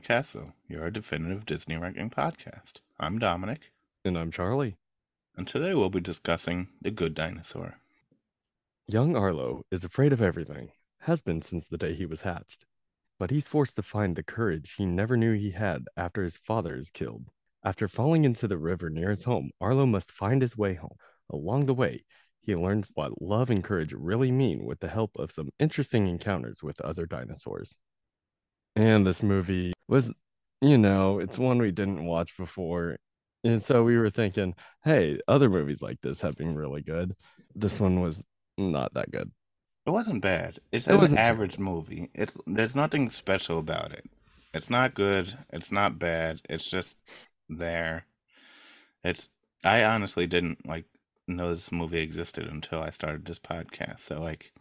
to Castle, your definitive Disney ranking podcast. I'm Dominic, And I'm Charlie. and today we'll be discussing The Good Dinosaur. Young Arlo is afraid of everything, has been since the day he was hatched. But he's forced to find the courage he never knew he had after his father is killed. After falling into the river near his home, Arlo must find his way home. Along the way, he learns what love and courage really mean with the help of some interesting encounters with other dinosaurs. And this movie was, you know, it's one we didn't watch before. And so we were thinking, hey, other movies like this have been really good. This one was not that good. It wasn't bad. It's It an average movie. It's there's nothing special about it. It's not good. It's not bad. It's just there. It's I honestly didn't like know this movie existed until I started this podcast. So like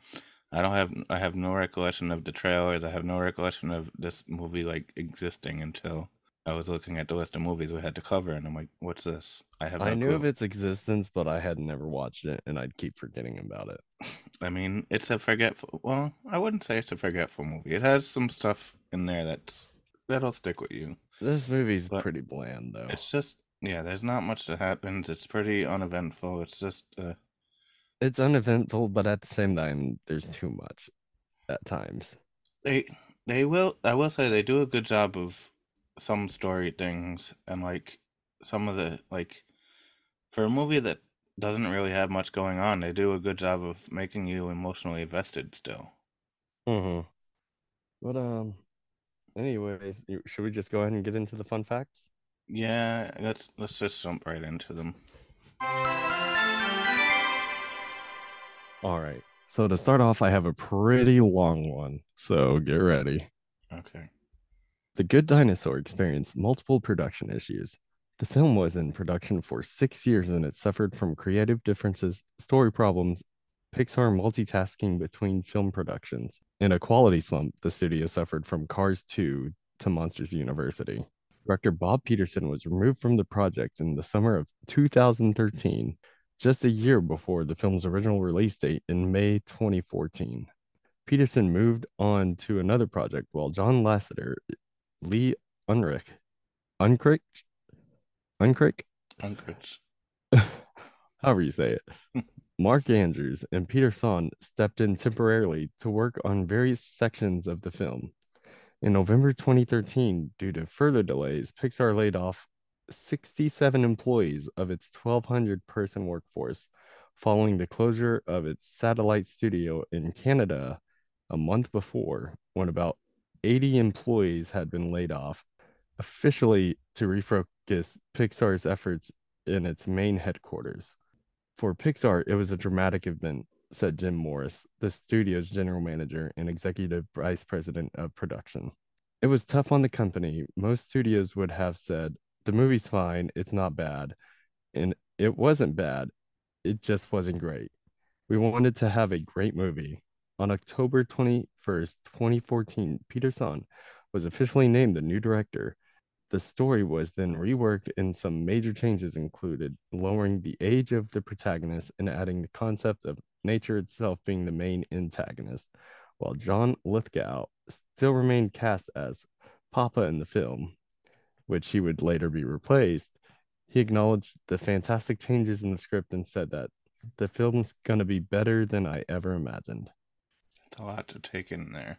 I don't have I have no recollection of the trailers. I have no recollection of this movie like existing until I was looking at the list of movies we had to cover and I'm like, what's this? I have I knew clue. of its existence, but I had never watched it and I'd keep forgetting about it. I mean, it's a forgetful. Well, I wouldn't say it's a forgetful movie. It has some stuff in there that's that'll stick with you. This movie's But pretty bland though. It's just yeah, there's not much that happens. It's pretty uneventful. It's just uh, It's uneventful, but at the same time, there's too much at times. they they will. I will say they do a good job of some story things and like some of the like for a movie that doesn't really have much going on. They do a good job of making you emotionally invested still. Mm-hmm. But um, anyways, should we just go ahead and get into the fun facts? Yeah, let's let's just jump right into them. All right. So to start off, I have a pretty long one. So get ready. Okay. The Good Dinosaur experienced multiple production issues. The film was in production for six years and it suffered from creative differences, story problems, Pixar multitasking between film productions. In a quality slump, the studio suffered from Cars 2 to Monsters University. Director Bob Peterson was removed from the project in the summer of 2013, just a year before the film's original release date in May 2014. Peterson moved on to another project while John Lasseter Lee Unrich, Uncrick, Uncrick, Uncrich. however you say it. Mark Andrews and Peter Sohn stepped in temporarily to work on various sections of the film. In November 2013, due to further delays, Pixar laid off 67 employees of its 1,200 person workforce following the closure of its satellite studio in Canada a month before, when about 80 employees had been laid off, officially to refocus Pixar's efforts in its main headquarters. For Pixar, it was a dramatic event, said Jim Morris, the studio's general manager and executive vice president of production. It was tough on the company. Most studios would have said, the movie's fine, it's not bad. And it wasn't bad, it just wasn't great. We wanted to have a great movie. On October 21st, 2014, Peter Sohn was officially named the new director. The story was then reworked, and some major changes included lowering the age of the protagonist and adding the concept of nature itself being the main antagonist, while John Lithgow still remained cast as Papa in the film, which he would later be replaced. He acknowledged the fantastic changes in the script and said that the film's going to be better than I ever imagined. It's a lot to take in there.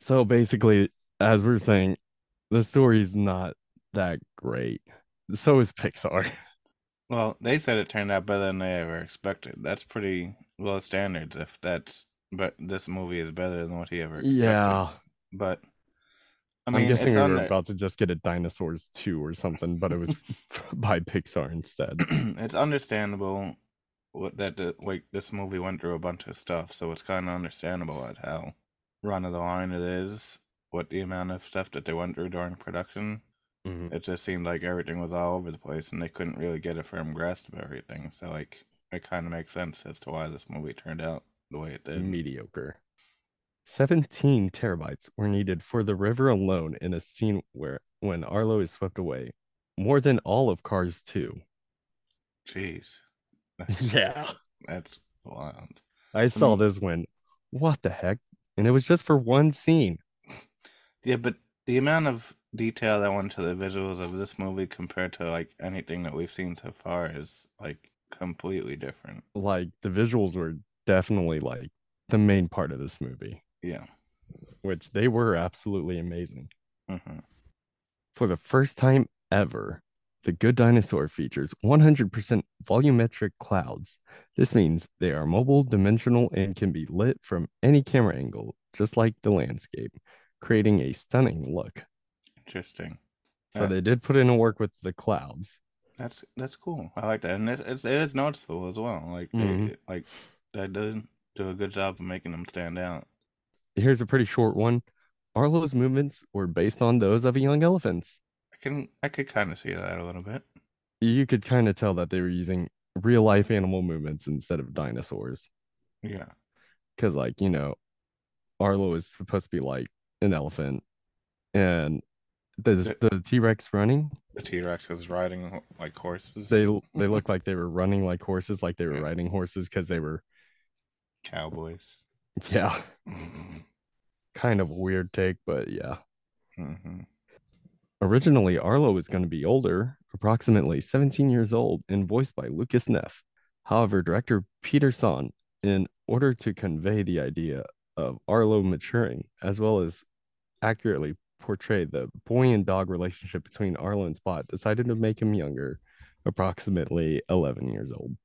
So basically, as we're saying, the story's not that great. So is Pixar. Well, they said it turned out better than they ever expected. That's pretty low standards if that's but this movie is better than what he ever expected. Yeah. But I mean, am guessing we were there. about to just get a Dinosaurs 2 or something, but it was by Pixar instead. it's understandable that the, like this movie went through a bunch of stuff, so it's kind of understandable at how run of the line it is. What the amount of stuff that they went through during production. Mhm. It just seemed like everything was all over the place, and they couldn't really get a firm grasp of everything. So like, it kind of makes sense as to why this movie turned out the way it did. Mediocre. 17 terabytes were needed for the river alone in a scene where when Arlo is swept away, more than all of Cars 2. Jeez, that's, Yeah. that's wild. I saw mean- this when, what the heck? And it was just for one scene. Yeah, but the amount of detail that went to the visuals of this movie compared to like anything that we've seen so far is like completely different. Like the visuals were definitely like the main part of this movie, Yeah. which they were absolutely amazing. hmm For the first time ever, the Good Dinosaur features 100% volumetric clouds. This means they are mobile, dimensional, and can be lit from any camera angle, just like the landscape, creating a stunning look. Interesting. So Yeah. they did put in a work with the clouds. That's that's cool. I like that, and it, it's it is noticeable as well. Like they- Mhm. like they did do a good job of making them stand out. Here's a pretty short one. Arlo's movements were based on those of a young elephant. I can I could kind of see that a little bit. You could kind of tell that they were using real life animal movements instead of dinosaurs. Yeah. Because, like, you know, Arlo is supposed to be like an elephant, and the The- the T Rex running, The T Rex is riding like horses. they they look like they were running like horses, like they were Yeah. riding horses because they were, cowboys. Yeah, kind of a weird take, but yeah. hmm Originally, Arlo was going to be older, approximately 17 years old, and voiced by Lucas Neff. However, director Peter Sohn, in order to convey the idea of Arlo maturing, as well as accurately portray the boy and dog relationship between Arlo and Spot, decided to make him younger, approximately 11 years old.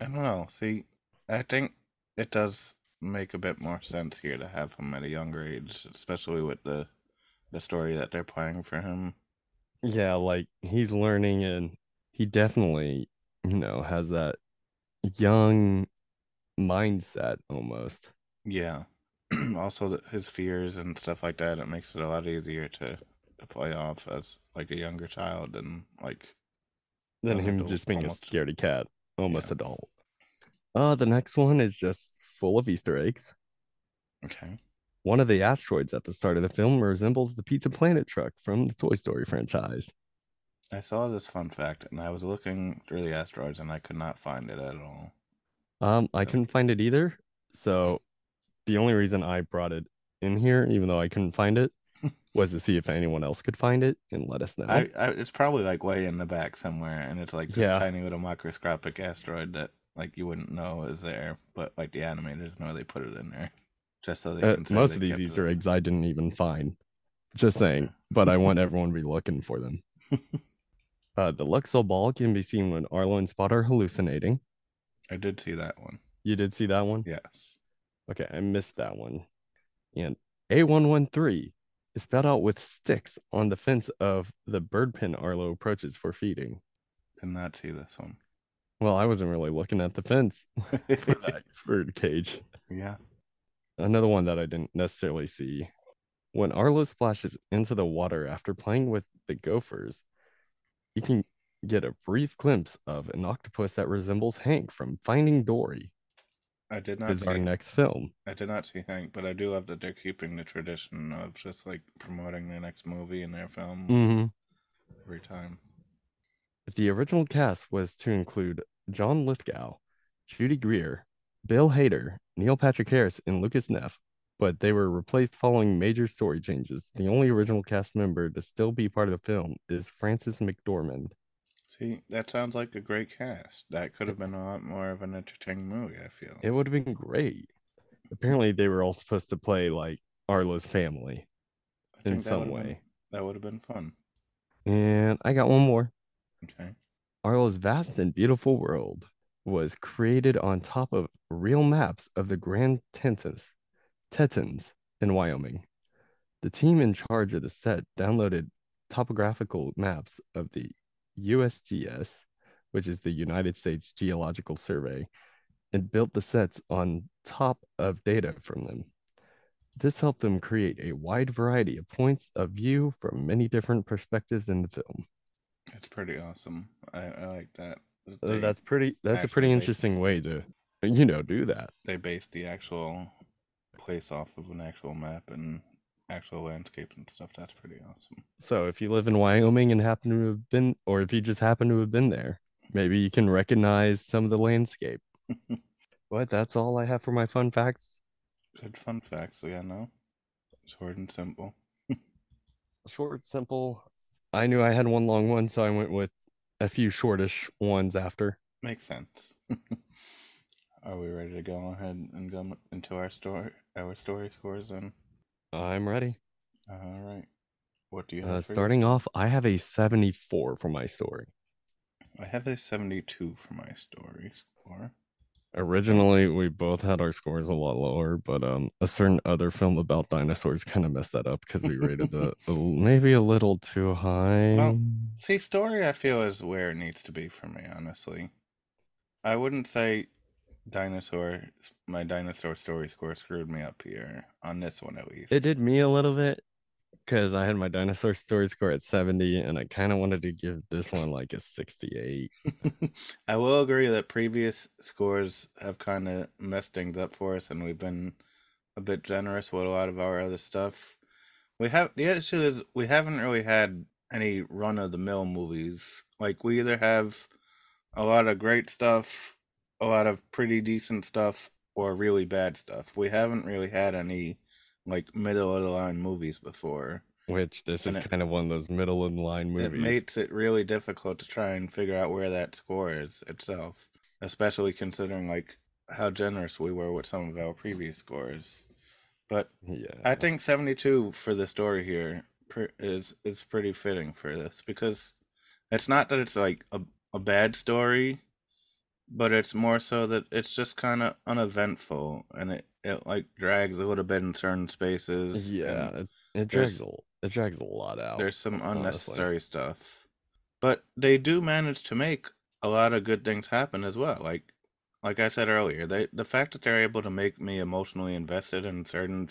I don't know. See, I think it does make a bit more sense here to have him at a younger age, especially with the the story that they're playing for him. Yeah, like he's learning and he definitely, you know, has that young mindset almost. Yeah. also, the, his fears and stuff like that. It makes it a lot easier to to play off as like a younger child and like than him adult, just being almost. a scaredy cat, almost Yeah. adult. Uh, the next one is just full of Easter eggs. okay. One of the asteroids at the start of the film resembles the Pizza Planet truck from the Toy Story franchise. I saw this fun fact and I was looking through the asteroids and I could not find it at all. Um, I couldn't find it either. So the only reason I brought it in here, even though I couldn't find it, was to see if anyone else could find it and let us know. I, I it's probably like way in the back somewhere, and it's like this Yeah. tiny little microscopic asteroid that like you wouldn't know is there, but like the animators know they put it in there just so they Uh, most they of these Easter eggs I didn't even find. Just saying, but I want everyone to be looking for them. Uh, the Luxo ball can be seen when Arlo and Spot are hallucinating. I did see that one. You did see that one? Yes. Okay, I missed that one. And A113 is spelled out with sticks on the fence of the bird pen Arlo approaches for feeding. Did not see this one. Well, I wasn't really looking at the fence for that bird cage. yeah. Another one that I didn't necessarily see. When Arlo splashes into the water after playing with the gophers, you can get a brief glimpse of an octopus that resembles Hank from Finding Dory. I did not Is see. our next film. I did not see Hank, but I do love that they're keeping the tradition of just like promoting the next movie in their film hmm every time. The original cast was to include John Lithgow, Judy Greer, Bill Hader, Neil Patrick Harris, and Lucas Neff, but they were replaced following major story changes. The only original cast member to still be part of the film is Frances McDormand. See, that sounds like a great cast. That could have been a lot more of an entertaining movie. I feel. It would have been great. Apparently, they were all supposed to play like Arlo's family in some would've been- way. that would have been fun. And I got one more. Okay. Arlo's vast and beautiful world was created on top of real maps of the Grand Tetons, Tetons in Wyoming. The team in charge of the set downloaded topographical maps of the USGS, which is the United States Geological Survey, and built the sets on top of data from them. This helped them create a wide variety of points of view from many different perspectives in the film. It's pretty awesome. I, I like that. that's pretty that's a pretty interesting way to you know do that they base the actual place off of an actual map and actual landscapes and stuff. That's pretty awesome. so if you live in wyoming and happen to have been or if you just happen to have been there maybe you can recognize some of the landscape but that's all i have for my fun facts Good fun facts. Yeah, no. Short and simple. short, simple. I knew I had one long one, so I went with a few shortish ones after. Makes sense. Are we ready to go ahead and go into our story, our story scores then? I'm ready. All right. What do you have? Uh, starting yours? off, I have a 74 for my story. I have a 72 for my story score. Originally, we both had our scores a lot lower, but um, a certain other film about dinosaurs kind of messed that up because we rated the maybe a little too high. Well, see, story I feel is where it needs to be for me, honestly. I wouldn't say dinosaur, my dinosaur story score screwed me up here, on this one at least. it did me a little bit because I had my dinosaur story score at 70, and I kind of wanted to give this one like a 68. I will agree that previous scores have kind of messed things up for us, and we've been a bit generous with a lot of our other stuff. We have the issue is we haven't really had any run of the mill movies. Like we either have a lot of great stuff, a lot of pretty decent stuff, or really bad stuff. We haven't really had any like middle of the line movies before. Which this And is it- kind of one of those middle of the line movies. It makes it really difficult to try and figure out where that score is itself, especially considering like how generous we were with some of our previous scores. But yeah, I think 72 for the story here pr- is is pretty fitting for this because it's not that it's like a, a bad story, but it's more so that it's just kind of uneventful and it, it like drags a little bit in certain spaces. yeah, it, it drags a it drags a lot out. there's some honestly. unnecessary stuff. But they do manage to make a lot of good things happen as well. Like like I said earlier, they the fact that they're able to make me emotionally invested in certain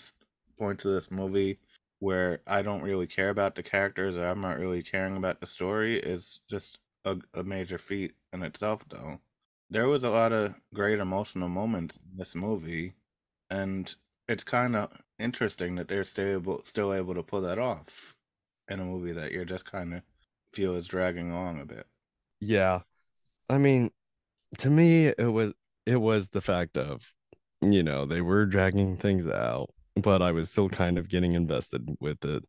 points of this movie where I don't really care about the characters or I'm not really caring about the story is just a, a major feat in itself though. There was a lot of great emotional moments in this movie and it's kind of interesting that they're still able still able to pull that off in a movie that you're just kind of feel is dragging along a bit. Yeah. I mean, to me it was it was the fact of, you know, they were dragging things out, but I was still kind of getting invested with it.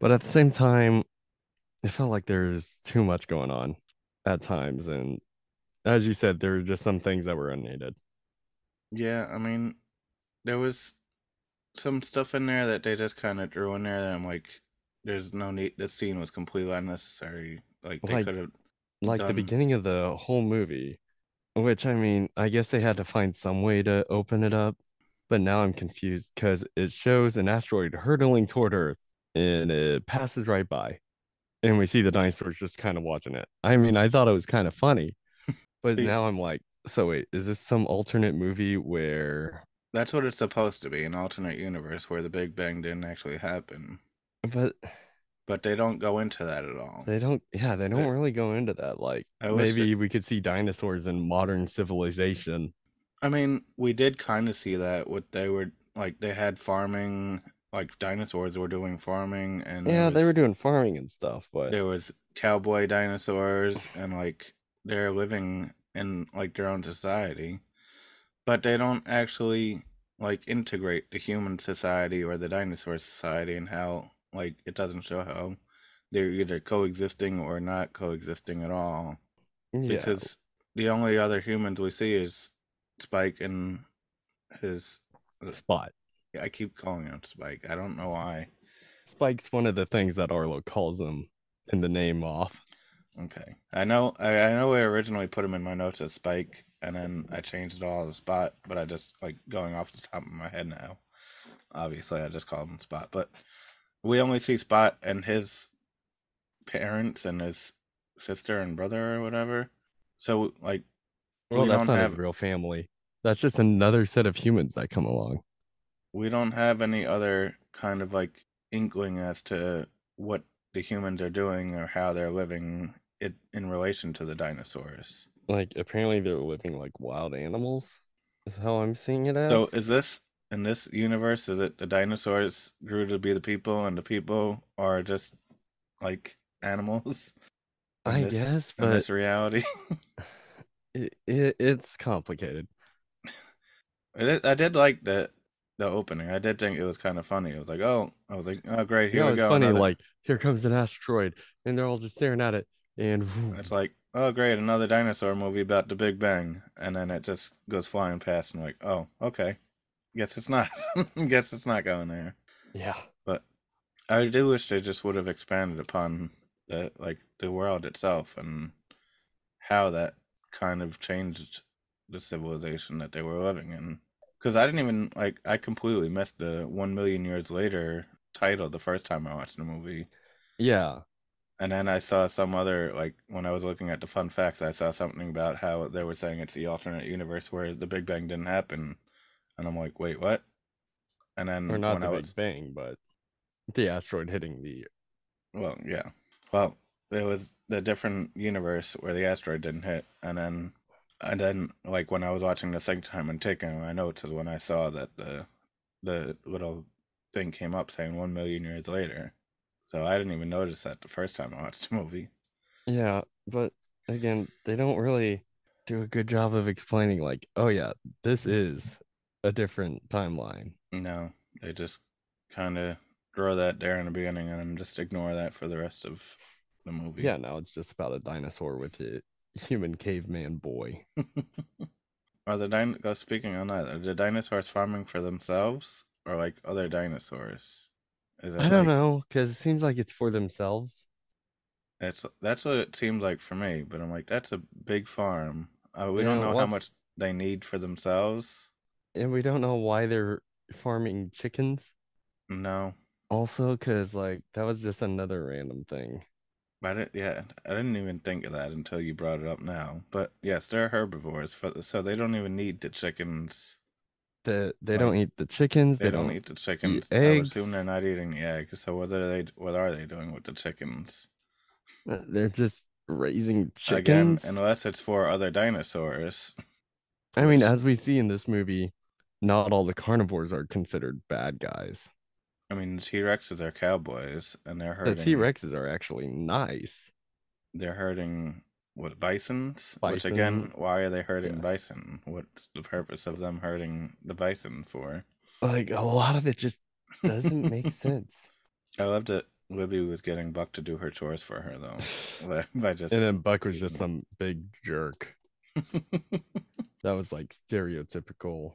But at the same time, it felt like there's too much going on at times and as you said, there were just some things that were unneeded. Yeah, I mean, there was some stuff in there that they just kind of drew in there that I'm like, there's no need. This scene was completely unnecessary. Like they Like- could have. Like the beginning of the whole movie, which I mean, I guess they had to find some way to open it up, but now I'm confused because it shows an asteroid hurtling toward Earth and it passes right by. And we see the dinosaurs just kind of watching it. I mean, I thought it was kind of funny, but See- now I'm like, so wait, is this some alternate movie where That's what it's supposed to be an alternate universe where the Big Bang didn't actually happen. but But they don't go into that at all. they don't yeah, they don't They- really go into that. Like maybe we could see dinosaurs in modern civilization. I mean, we did kind of see that. What they were like, they had farming. Like dinosaurs were doing farming, and Yeah, they were doing farming and stuff, but there was cowboy dinosaurs and like they're living in like their own society but they don't actually like integrate the human society or the dinosaur society and how like it doesn't show how they're either coexisting or not coexisting at all yeah. because the only other humans we see is spike and his uh, Spot. i keep calling him spike i don't know why Spike's one of the things that Arlo calls him in the name off. Okay. I know I, I know I originally put him in my notes as Spike and then I changed it all to Spot, but I just like going off the top of my head now. Obviously I just called him Spot. But we only see Spot and his parents and his sister and brother or whatever. So like Well, We that's don't not his real family. That's just another set of humans that come along. we don't have any other kind of like inkling as to what the humans are doing or how they're living it in relation to the dinosaurs. Like apparently they're living like wild animals. Is how I'm seeing it as. So is this in this universe? Is it the dinosaurs grew to be the people, and the people are just like animals? I this- guess, in but this reality, it, it, it's complicated. I did, I did like that the opening. I did think it was kind of funny. It was like, oh, I was like, oh, great, here yeah, we it's go. funny. another- Like here comes an asteroid, and they're all just staring at it, and it's like, oh, great, another dinosaur movie about the Big Bang, and then it just goes flying past, and like, oh, okay, guess it's not. guess it's not going there. yeah, but I do wish they just would have expanded upon the like the world itself and how that kind of changed the civilization that they were living in. Because I didn't even like I completely missed the one million years later title the first time I watched the movie, yeah, and then I saw some other like when I was looking at the fun facts, I saw something about how they were saying it's the alternate universe where the Big Bang didn't happen, and I'm like, wait, what? And then or not when the I Big was Bang, but the asteroid hitting the. Well, yeah. Well, it was the different universe where the asteroid didn't hit, and then, and then, like when I was watching the second time and taking my notes, is when I saw that the, the little thing came up saying one million years later. So I didn't even notice that the first time I watched the movie. Yeah, but again, they don't really do a good job of explaining. Like, oh yeah, this is a different timeline. No, they just kind of throw that there in the beginning and just ignore that for the rest of the movie. Yeah, now it's just about a dinosaur with a human caveman boy. Are the din- uh, speaking on that, are the dinosaurs farming for themselves or like other dinosaurs? I don't like- know, because it seems like it's for themselves. It's that's what it seems like for me, but I'm like, that's a big farm. Uh, we Yeah, don't know how much they need for themselves. And we don't know why they're farming chickens. No, Also, because like that was just another random thing. I didn't. Yeah, I didn't even think of that until you brought it up now. But yes, they're herbivores, for, so they don't even need the chickens. The they Like, don't eat the chickens. They, They, don't, don't. eat the chickens. I assume they're not eating the eggs. So what are they? What are they doing with the chickens? uh, They're just raising Again, chickens. unless it's for other dinosaurs. I mean, as we see in this movie, not all the carnivores are considered bad guys. I mean, the T Rexes are cowboys, and they're hurting The. T Rexes are actually nice. They're hurting what bisons? Which again, why are they hurting yeah. bison? What's the purpose of them hurting the bison for? Like a lot of it just doesn't make sense. I loved it. Libby was getting Buck to do her chores for her though, by- just. And then Buck was just some big jerk. That was like stereotypical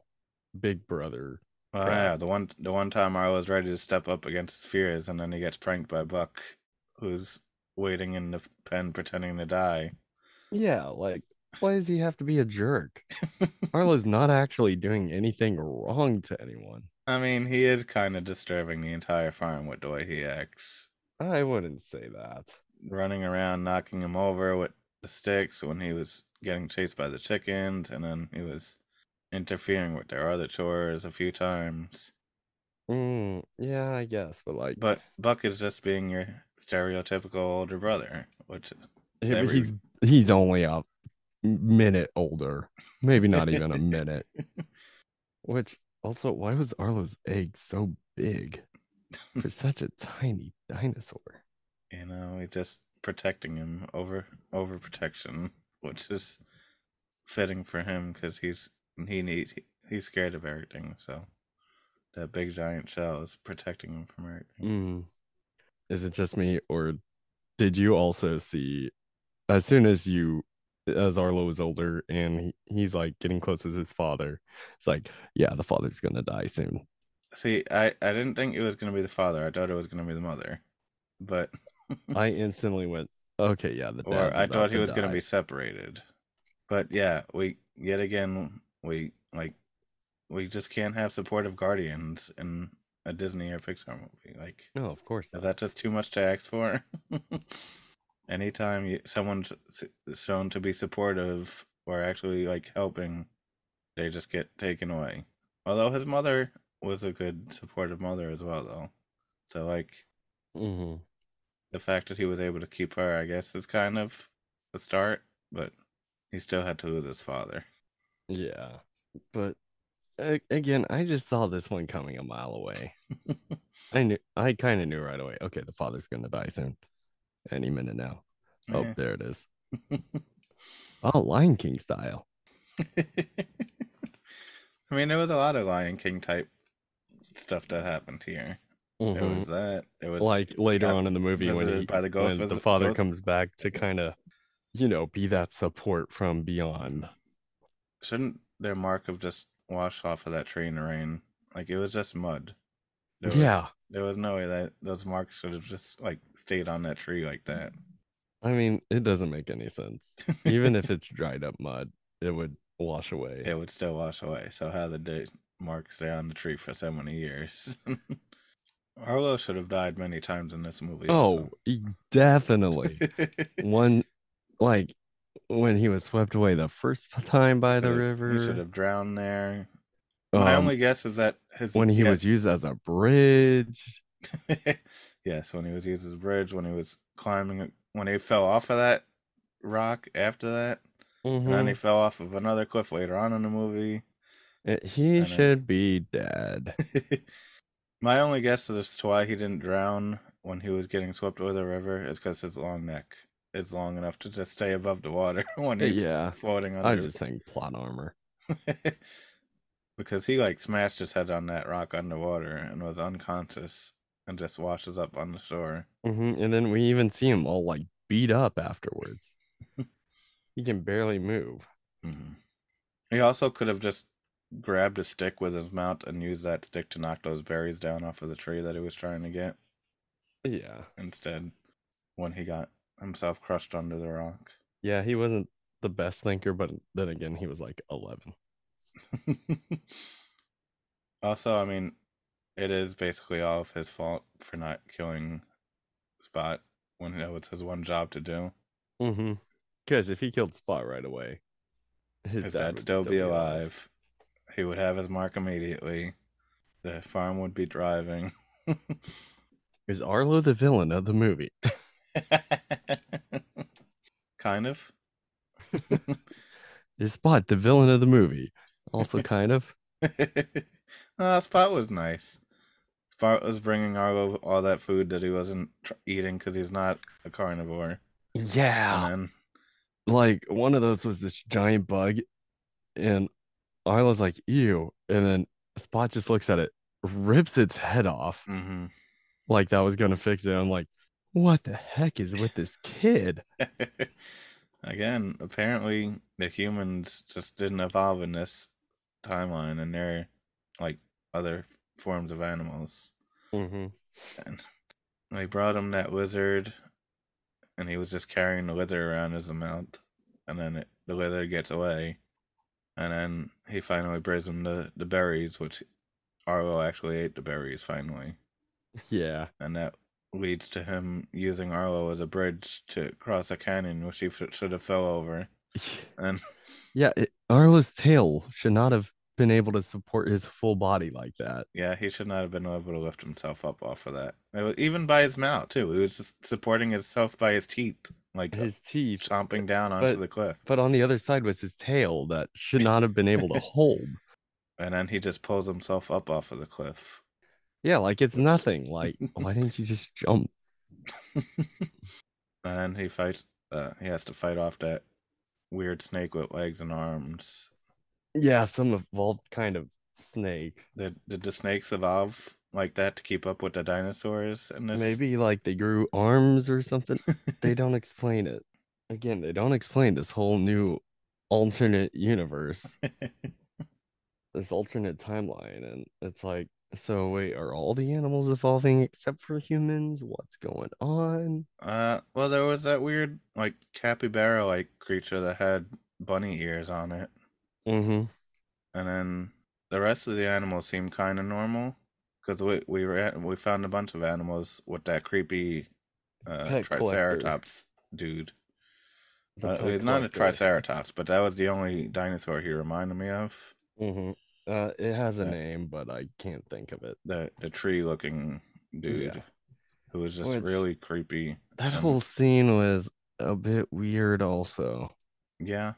big brother. Oh yeah, the one the one time I was ready to step up against his fears, and then he gets pranked by Buck, who's waiting in the pen pretending to die. Yeah, like why does he have to be a jerk? Arlo's not actually doing anything wrong to anyone. I mean, he is kind of disturbing the entire farm with the way he acts, I wouldn't say that. running around, knocking him over with the sticks when he was getting chased by the chickens, and then he was interfering with their other chores a few times. Mm, yeah, I guess, but like, But Buck is just being your stereotypical older brother, which is every- he's he's only a minute older, maybe not even a minute. Which also, why was Arlo's egg so big for such a tiny dinosaur? you know, he just protecting him over over protection, which is fitting for him because he's he needs he's scared of everything. So that big giant shell is protecting him from everything. Mm. Is it just me, or did you also see as soon as you, as Arlo is older and he, he's like getting close with his father, it's like, yeah, the father's gonna die soon. See, I I didn't think it was gonna be the father. I thought it was gonna be the mother, but I instantly went, okay, yeah, the or I thought he was gonna be separated. But yeah, we yet again we like we just can't have supportive guardians in a Disney or Pixar movie. Like No, of course Is that just too much to ask for? Anytime you, someone's shown to be supportive or actually like helping, they just get taken away. Although his mother was a good supportive mother as well, though. So like hmm the fact that he was able to keep her, I guess, is kind of a start. But he still had to lose his father. Yeah, but again, I just saw this one coming a mile away. I knew, I kind of knew right away. Okay, the father's gonna die soon, any minute now. Oh, there it is. Oh, Lion King style. I mean, there was a lot of Lion King type stuff that happened here. It Mhm. was that. It was like later on in the movie when, he, the when the father ghost- comes back to kind of you know be that support from beyond shouldn't their mark have just washed off of that tree in the rain? Like it was just mud. There yeah was, there was no way that those marks should have just like stayed on that tree like that. i mean it doesn't make any sense even if it's dried up mud it would wash away it would still wash away. So how did the mark stay on the tree for so many years? Arlo should have died many times in this movie. oh e- definitely one like when he was swept away the first time by the river He should have drowned there. My um, only guess is that his when he yes, was used as a bridge yes, when he was using the bridge, when he was climbing, it- when he fell off of that rock after that, and then he Mhm. fell off of another cliff later on in the movie. Uh, he then- should be dead My only guess as to why he didn't drown when he was getting swept over the river is because his long neck is long enough to just stay above the water when he's yeah floating on. i was just saying plot armor because he like smashed his head on that rock underwater and was unconscious and just washes up on the shore. hmm And then we even see him all like beat up afterwards. he can barely move. hmm He also could have just grabbed a stick with his mount and used that stick to knock those berries down off of the tree that he was trying to get. Yeah. Instead, when he got himself crushed under the rock. Yeah, he wasn't the best thinker, but then again, he was like 11. also, I mean, it is basically all of his fault for not killing Spot when it was his one job to do. Mm-hmm. Because if he killed Spot right away, his, His dad dad would still be alive. He would have his mark immediately. The farm would be driving. Is Arlo the villain of the movie? kind of. Is Spot the villain of the movie? Also, kind of. Uh, Spot was nice. Spot was bringing Arlo all that food that he wasn't tr- eating because he's not a carnivore. Yeah. And then, Like one of those was this giant bug, and Arlo's like, ew. And then Spot just looks at it, rips its head off. mhm. like that was gonna fix it. I'm like, what the heck is with this kid? Again, apparently the humans just didn't evolve in this timeline, and they're like other forms of animals. Mm-hmm. And they brought him that lizard, and he was just carrying the lizard around as a mount. And then it, the lizard gets away, and then he finally brings him the, the berries, which Arlo actually ate the berries finally, Yeah. and that leads to him using Arlo as a bridge to cross a canyon, which he should have fell over. And Yeah, it, Arlo's tail should not have been able to support his full body like that. yeah, he should not have been able to lift himself up off of that. It was, even by his mouth too. He was just supporting himself by his teeth, like His teeth. chomping down onto but- the cliff. But on the other side was his tail that should not have been able to hold. and then he just pulls himself up off of the cliff. Yeah, like it's nothing. Like, why didn't you just jump? And then he fights. Uh, he has to fight off that weird snake with legs and arms. Yeah, some evolved kind of snake. Did did the snakes evolve like that to keep up with the dinosaurs? And this? Maybe like they grew arms or something. they don't explain it. Again, they don't explain this whole new alternate universe, this alternate timeline. And it's like, so wait, are all the animals evolving except for humans? What's going on? Uh, well, there was that weird like capybara like creature that had bunny ears on it, Mm-hmm. and then the rest of the animals seemed kind of normal because we we were we found a bunch of animals with that creepy uh, triceratops dude. Uh, it's not a triceratops, but that was the only dinosaur he reminded me of. Mm-hmm. Uh, it has a Yeah. name, but I can't think of it. The the tree looking dude Yeah. who was just Which- really creepy. That and- whole scene was a bit weird, also. yeah.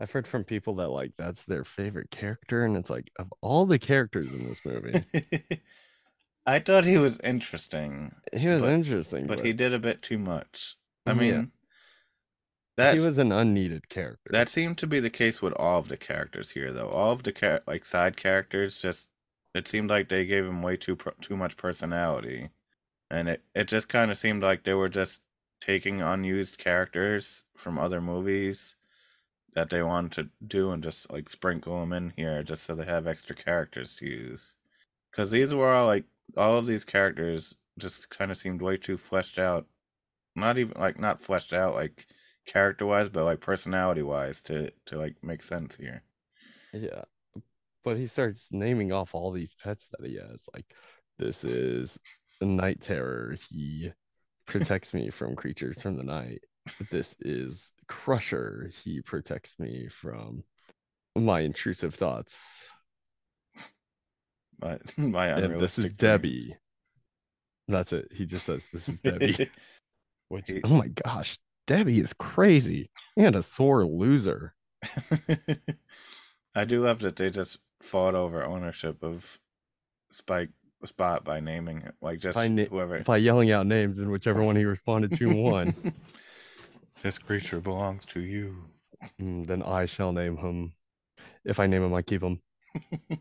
I've heard from people that like that's their favorite character, and it's like of all the characters in this movie, I thought he was interesting, he was But- interesting, but but he did a bit too much. I Yeah. mean, that's he was an unneeded character. that seemed to be the case with all of the characters here, though. All of the char- like side characters just it seemed like they gave him way too too much personality, and it it just kind of seemed like they were just taking unused characters from other movies that they wanted to do and just like sprinkle them in here just so they have extra characters to use. Because these were all like all of these characters just kind of seemed way too fleshed out. Not even like not fleshed out like character wise, but like personality wise to to like make sense here. Yeah. But he starts naming off all these pets that he has. Like this is a night terror. He protects me from creatures from the night. This is Crusher. He protects me from my intrusive thoughts. My, my and this is Debbie. That's it. He just says, This is Debbie. Which, oh my gosh, Debbie is crazy and a sore loser. I do love that they just fought over ownership of Spike Spot by naming it, like just by na- whoever by yelling out names, and whichever one he responded to won. This creature belongs to you. Mm, then I shall name him. If I name him, I keep him.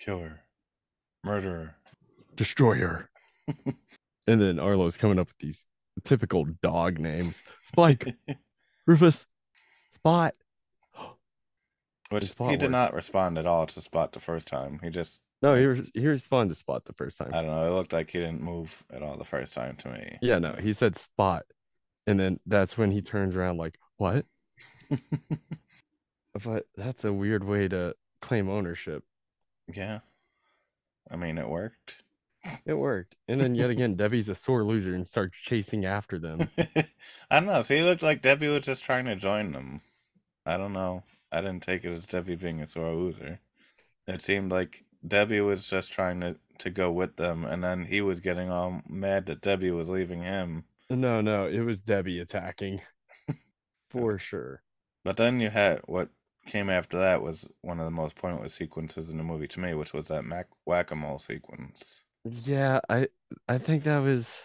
Killer, murderer, destroyer. and then Arlo's coming up with these typical dog names: Spike, Rufus, Spot. Which Spot he did not respond at all to Spot the first time. He just no, he was he responded to Spot the first time. I don't know. It looked like he didn't move at all the first time to me. Yeah, no, he said Spot, and then that's when he turns around like, "What?" but that's a weird way to claim ownership. Yeah, I mean, it worked. It worked, and then yet again, Debbie's a sore loser and starts chasing after them. I don't know. See, it looked like Debbie was just trying to join them. I don't know. I didn't take it as Debbie being a sore loser. It seemed like Debbie was just trying to, to go with them, and then he was getting all mad that Debbie was leaving him. No, no, it was Debbie attacking for sure. But then you had what came after that was one of the most pointless sequences in the movie to me, which was that Mac- whack a mole sequence. Yeah, I I think that was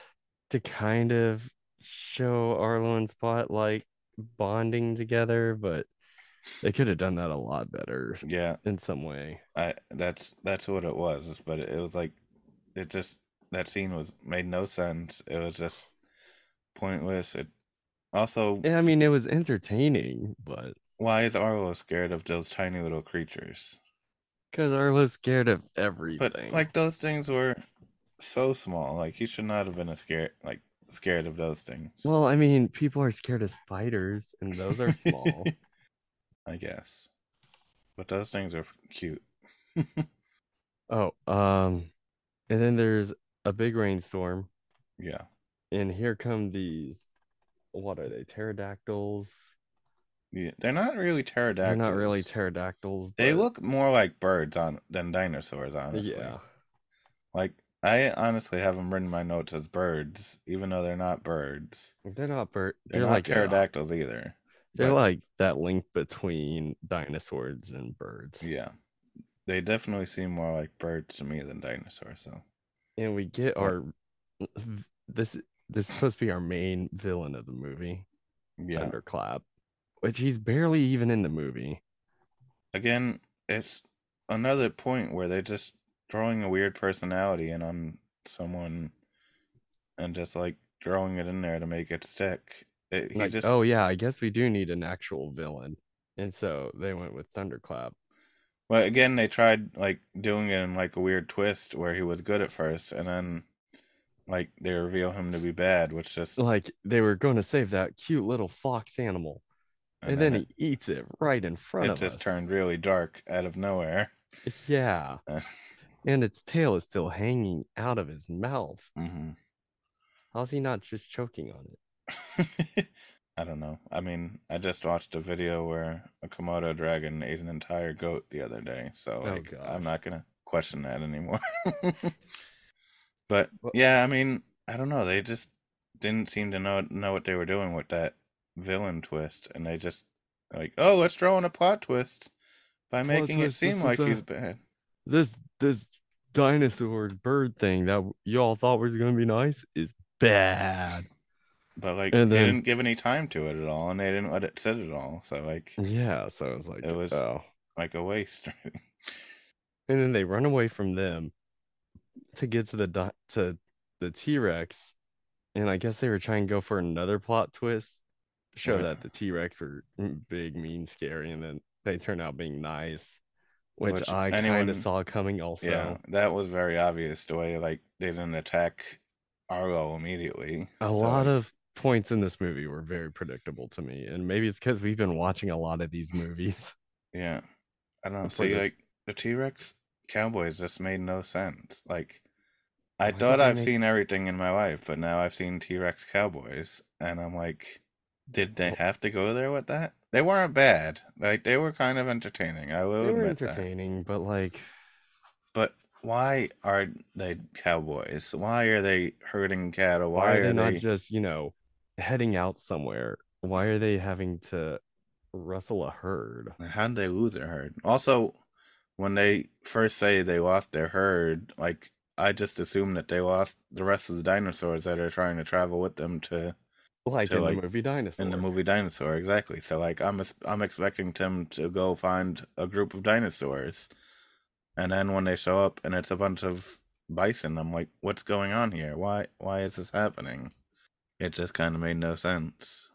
to kind of show Arlo and Spot like bonding together, but they could have done that a lot better. Yeah, in some way. I that's that's what it was, but it, it was like it just that scene was made no sense. It was just pointless. It also, yeah, I mean, it was entertaining, but why is Arlo scared of those tiny little creatures? Because Arlo's scared of everything. But like those things were so small. Like he should not have been a scared like scared of those things. Well, I mean, people are scared of spiders, and those are small. I guess. But those things are cute. oh, um, and then there's a big rainstorm. Yeah. And here come these. What are they? Pterodactyls. Yeah, they're not really pterodactyls. They're not really pterodactyls. But... They look more like birds on than dinosaurs, honestly. Yeah. Like I honestly have them written in my notes as birds, even though they're not birds. They're not birds. They're, they're, not like uh, pterodactyls either. They're but, like that link between dinosaurs and birds. Yeah. They definitely seem more like birds to me than dinosaurs, so. And we get our this this is supposed to be our main villain of the movie. Yeah. Thunderclap. Which he's barely even in the movie. Again, it's another point where they're just throwing a weird personality in on someone and just like throwing it in there to make it stick. It, like, just... oh yeah, I guess we do need an actual villain, and so they went with Thunderclap. But again, they tried like doing it in like a weird twist where he was good at first, and then like they reveal him to be bad, which just like they were going to save that cute little fox animal, and, and then, then it, he eats it right in front of us. It just turned really dark out of nowhere. Yeah, and its tail is still hanging out of his mouth. Mm-hmm. How's he not just choking on it? I don't know. I mean, I just watched a video where a Komodo dragon ate an entire goat the other day, so oh, like, I'm not gonna question that anymore. but yeah, I mean, I don't know. They just didn't seem to know know what they were doing with that villain twist, and they just like, oh, let's throw in a plot twist by making twist, it seem like a, he's bad. This this dinosaur bird thing that y'all thought was gonna be nice is bad. But like and they then, didn't give any time to it at all, and they didn't let it sit at all. So like yeah, so it was like it was oh. like a waste. and then they run away from them to get to the to the T-Rex, and I guess they were trying to go for another plot twist, show Right. that the T-Rex were mm, big, mean, scary, and then they turn out being nice, which, Which I kind anyone- of saw coming also. Yeah, that was very obvious the way like they didn't attack Arlo immediately. A So, lot of points in this movie were very predictable to me, and maybe it's because we've been watching a lot of these movies. yeah. I don't know. So this- like the T Rex Cowboys just made no sense. Like I Why thought I've make- seen everything in my life, but now I've seen T Rex Cowboys, and I'm like, did they have to go there with that? They weren't bad. Like they were kind of entertaining. I will They were admit that. entertaining, but like, But why are they cowboys? Why are they herding cattle? why, Why, are they not just you know heading out somewhere? Why are they having to rustle a herd? How did they lose their herd? Also, when they first say they lost their herd, like I just assumed that they lost the rest of the dinosaurs that are trying to travel with them to Like To, in like, the movie Dinosaur. in the movie Dinosaur. Exactly. So like I'm I'm expecting them to go find a group of dinosaurs, and then when they show up and it's a bunch of bison, I'm like, what's going on here? Why why is this happening? It just kind of made no sense.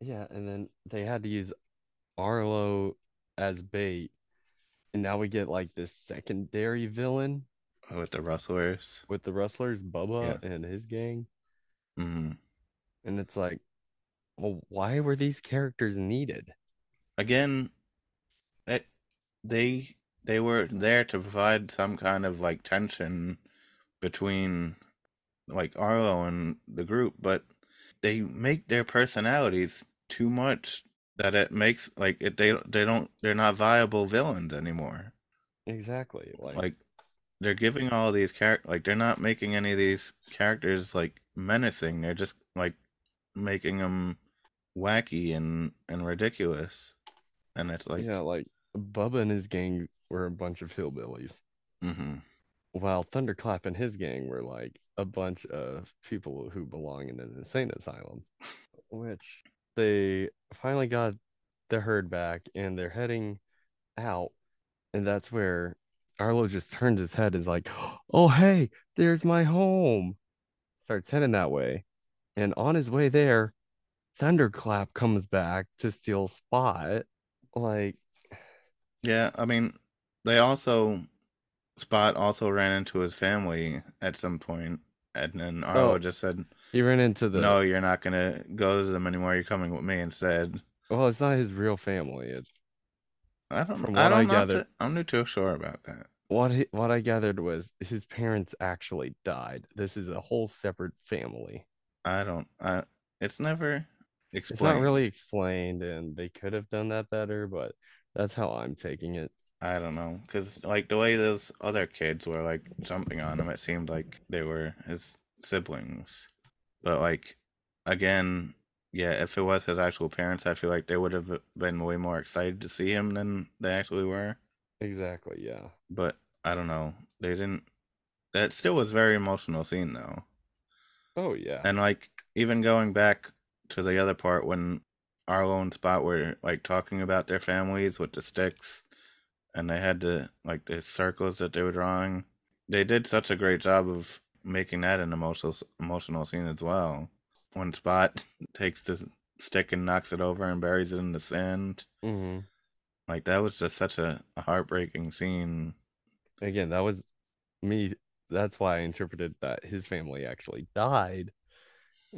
Yeah, and then they had to use Arlo as bait, and now we get like this secondary villain With the rustlers. with the rustlers, Bubba and his gang, hmm and it's like, well, why were these characters needed? again it, they they were there to provide some kind of like tension between like Arlo and the group but they make their personalities too much that it makes like it they they don't they're not viable villains anymore Exactly, like, like they're giving all these characters like they're not making any of these characters like menacing they're just like making them wacky and and ridiculous. And it's like yeah, like Bubba and his gang were a bunch of hillbillies, hmm while Thunderclap and his gang were like a bunch of people who belong in an insane asylum, which they finally got the herd back and they're heading out. And that's where Arlo just turns his head and is like, Oh, hey, there's my home. Starts heading that way. And on his way there, Thunderclap comes back to steal Spot. Like, yeah i mean they also spot also ran into his family at some point and then arlo Oh. just said he ran into the. no you're not gonna go to them anymore you're coming with me instead Well, it's not his real family. It, i don't From what I don't know gathered- i'm not too sure about that what he, what I gathered was his parents actually died. This is a whole separate family. i don't i it's never It's not really explained, and they could have done that better, but that's how I'm taking it. I don't know, because like the way those other kids were like jumping on him, it seemed like they were his siblings. But like, again, yeah, if it was his actual parents, I feel like they would have been way more excited to see him than they actually were. Exactly, yeah. But I don't know, they didn't. That still was a very emotional scene though, Oh yeah. and like even going back to the other part when Arlo and Spot were like talking about their families with the sticks, and they had to like the circles that they were drawing. They did such a great job of making that an emotional emotional scene as well. When Spot takes the stick and knocks it over and buries it in the sand, hmm like that was just such a, a heartbreaking scene. Again, that was me. That's why I interpreted that his family actually died,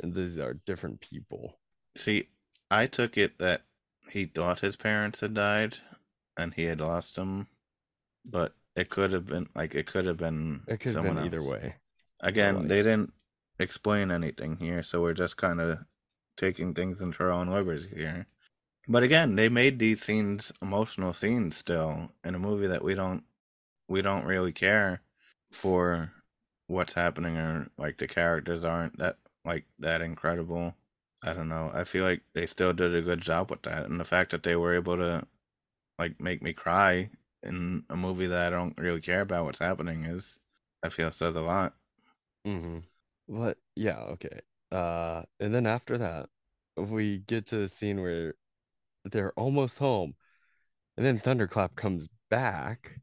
and these are different people. See, I took it that he thought his parents had died and he had lost them, but it could have been like it could have been It could have someone been either else. way. Again, like- they didn't explain anything here, so we're just kind of taking things into our own liberties here. But again, they made these scenes emotional scenes still in a movie that we don't we don't really care for what's happening or like the characters aren't that like that incredible. I don't know. I feel like they still did a good job with that and the fact that they were able to like make me cry in a movie that I don't really care about what's happening is I feel says a lot. Mm-hmm. But yeah, okay. Uh, and then after that, we get to the scene where they're almost home, and then Thunderclap comes back,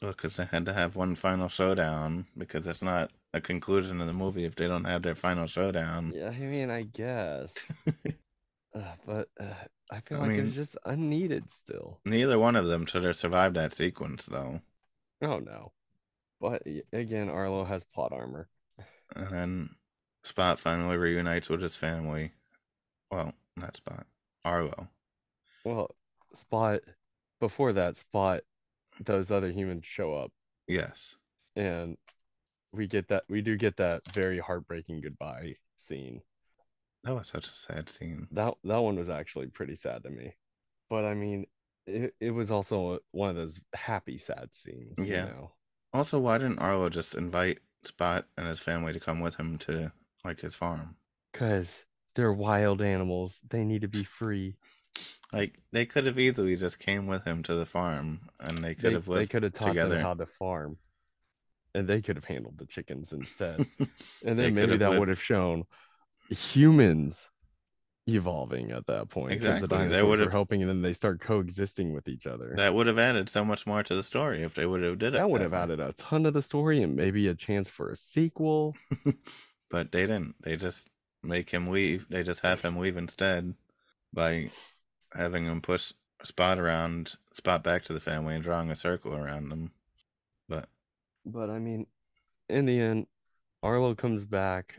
Well, because they had to have one final showdown because it's not a conclusion of the movie if they don't have their final showdown. Yeah, I mean, I guess. uh, but uh, I feel I like mean- it's just unneeded still. Neither one of them should have survived that sequence, though. Oh no. But again, Arlo has plot armor. And then Spot finally reunites with his family. Well, not Spot, Arlo. Well, Spot, before that, Spot, those other humans show up Yes. and we get that, we do get that very heartbreaking goodbye scene. That was such a sad scene. That that one was actually pretty sad to me. But I mean, it, it was also one of those happy sad scenes, you Yeah. know. Also, why didn't Arlo just invite Spot and his family to come with him to like his farm? Cause they're wild animals. They need to be free. Like they could have easily just came with him to the farm, and they could They, have they could have taught together. them how to farm. And they could have handled the chickens instead. And then maybe that lived- would have shown humans evolving at that point. Because the Exactly, they dinosaurs would were have- helping and then they start coexisting with each other. that would have added so much more to the story if they would have did it. That would have added a ton of the story and maybe a chance for a sequel. But they didn't. They just make him leave. They just have him leave instead by having him push Spot around, Spot back to the family, and drawing a circle around them. But But I mean, in the end, Arlo comes back.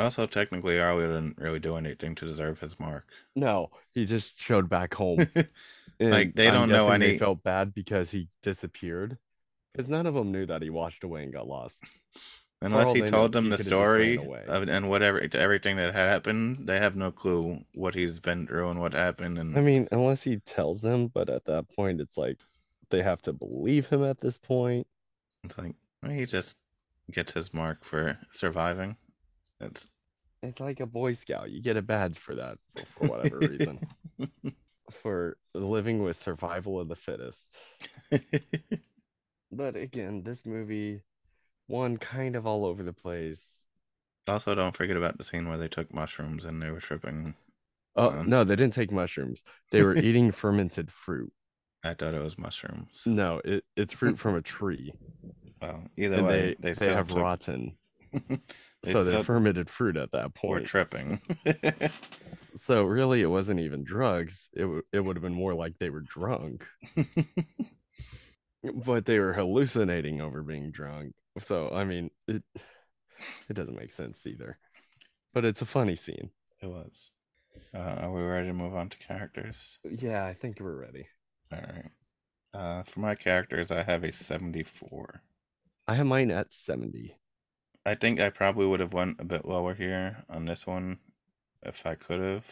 Also, technically, Arlo didn't really do anything to deserve his mark. No, he just showed back home. Like, they don't know guessing They any- felt bad because he disappeared. Because none of them knew that he washed away and got lost. Unless he told them he the could've just ran story of, and whatever everything that had happened, they have no clue what he's been through and what happened. And I mean, unless he tells them, but at that point, it's like they have to believe him at this point. it's like he just gets his mark for surviving. It's It's like a Boy Scout. You get a badge for that for, whatever reason. For living with survival of the fittest. But again, this movie, one kind of all over the place. also, don't forget about the scene where they took mushrooms and they were tripping. Oh Um, no, they didn't take mushrooms. They were eating fermented fruit. I thought it was mushrooms. No, it, it's fruit from a tree, Well, either and way, they they, they, have took- rotten, they so they're fermented fruit at that were point. tripping. So really, it wasn't even drugs. It w- it would have been more like they were drunk, but they were hallucinating over being drunk. So I mean, it it doesn't make sense either. But it's a funny scene. it was. Uh, are we ready to move on to characters? Yeah, I think we're ready. All right. Uh, for my characters, I have a 74. I have mine at seventy. I think I probably would have went a bit lower here on this one if I could have.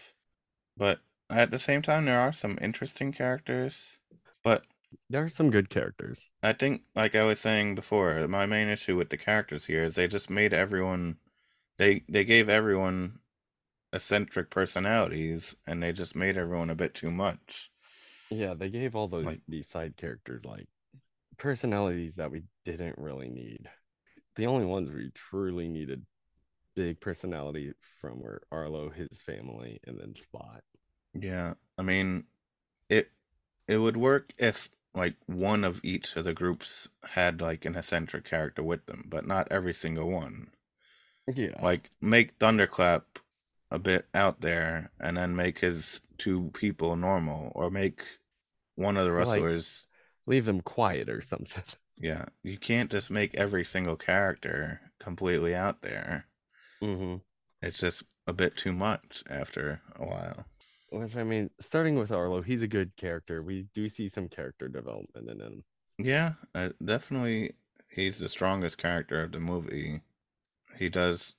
But at the same time, there are some interesting characters. But There are some good characters. I think, like I was saying before, my main issue with the characters here is they just made everyone, they they gave everyone eccentric personalities, and they just made everyone a bit too much. Yeah, they gave all those Like- these side characters like personalities that we didn't really need. The only ones we truly needed big personality from were Arlo, his family, and then Spot. Yeah, I mean, it it would work if like one of each of the groups had like an eccentric character with them, but not every single one. Yeah. Like make Thunderclap a bit out there, and then make his two people normal, or make one of the Like- wrestlers. Leave him quiet or something. Yeah, you can't just make every single character completely out there. Mm-hmm. It's just a bit too much after a while. Which I mean, starting with Arlo, he's a good character. We do see some character development in him. Yeah, uh, definitely he's the strongest character of the movie. He does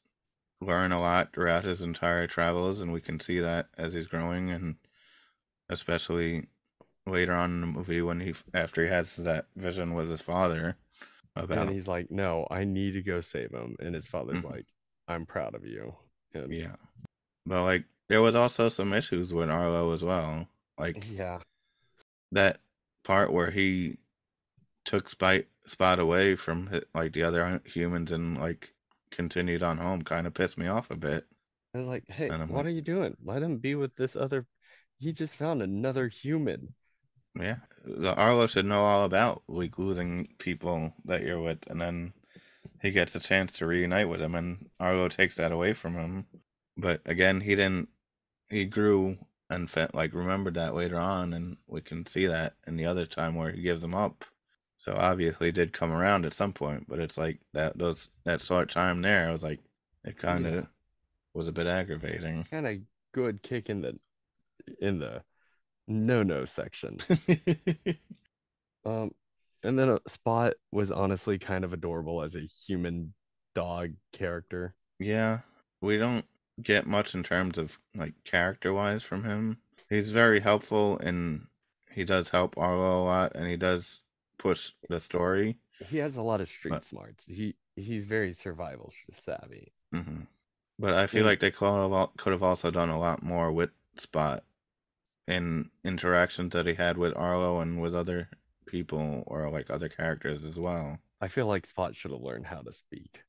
learn a lot throughout his entire travels, and we can see that as he's growing, and especially later on in the movie when he, after he has that vision with his father about And he's like, "No, I need to go save him." And his father's Mhm. like, "I'm proud of you." And yeah, but like there was also some issues with Arlo as well, like yeah, that part where he took Spite Spot away from like the other humans and like continued on home kind of pissed me off a bit. I was like, "Hey, what like- are you doing? Let him be with this other." He just found another human. Yeah, the Arlo should know all about like losing people that you're with, and then he gets a chance to reunite with him, and Arlo takes that away from him. But again, he didn't. He grew and felt like remembered that later on, and we can see that in the other time where he gives him up. So obviously, he did come around at some point, but it's like that those that short time there, I was like, it kind of Yeah. was a bit aggravating. Kind of good kick in the in the no no section. Um, and then uh, Spot was honestly kind of adorable as a human dog character. Yeah, we don't get much in terms of like character wise from him. He's very helpful and he does help Arlo a lot and he does push the story. He has a lot of street But- smarts. He he's very survival savvy. hmm But I feel Yeah. like they could have could have also done a lot more with Spot in interactions that he had with Arlo and with other people or like other characters as well. I feel like Spot should have learned how to speak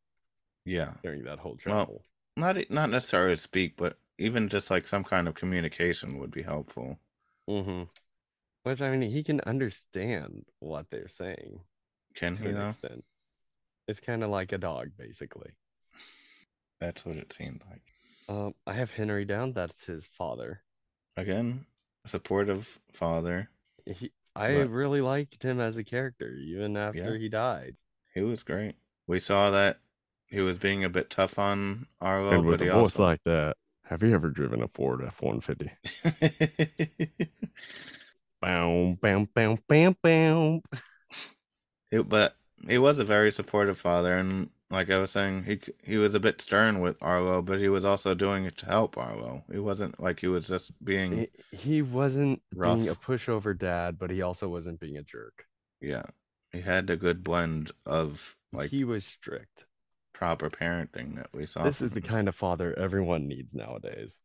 Yeah, during that whole Well, not not necessarily to speak, but even just like some kind of communication would be helpful. mm-hmm. Which I mean, he can understand what they're saying Can to he an though? extent. It's kind of like a dog, basically. That's what it seemed like. Um, I have Henry down. That's his father. Again, supportive father. He, I But- really liked him as a character, even after Yeah. he died. He was great. We saw that he was being a bit tough on Arlo, and with but a voice also like that, have you ever driven a Ford F one fifty? Bam, bam, bam, bam, bam. He- but he was a very supportive father, and like I was saying, he he was a bit stern with Arlo, but he was also doing it to help Arlo. He wasn't like he was just being He, he wasn't being a pushover dad, but he also wasn't being a jerk. yeah. He had a good blend of like he was strict. proper parenting that we saw. This is the kind of father everyone needs nowadays.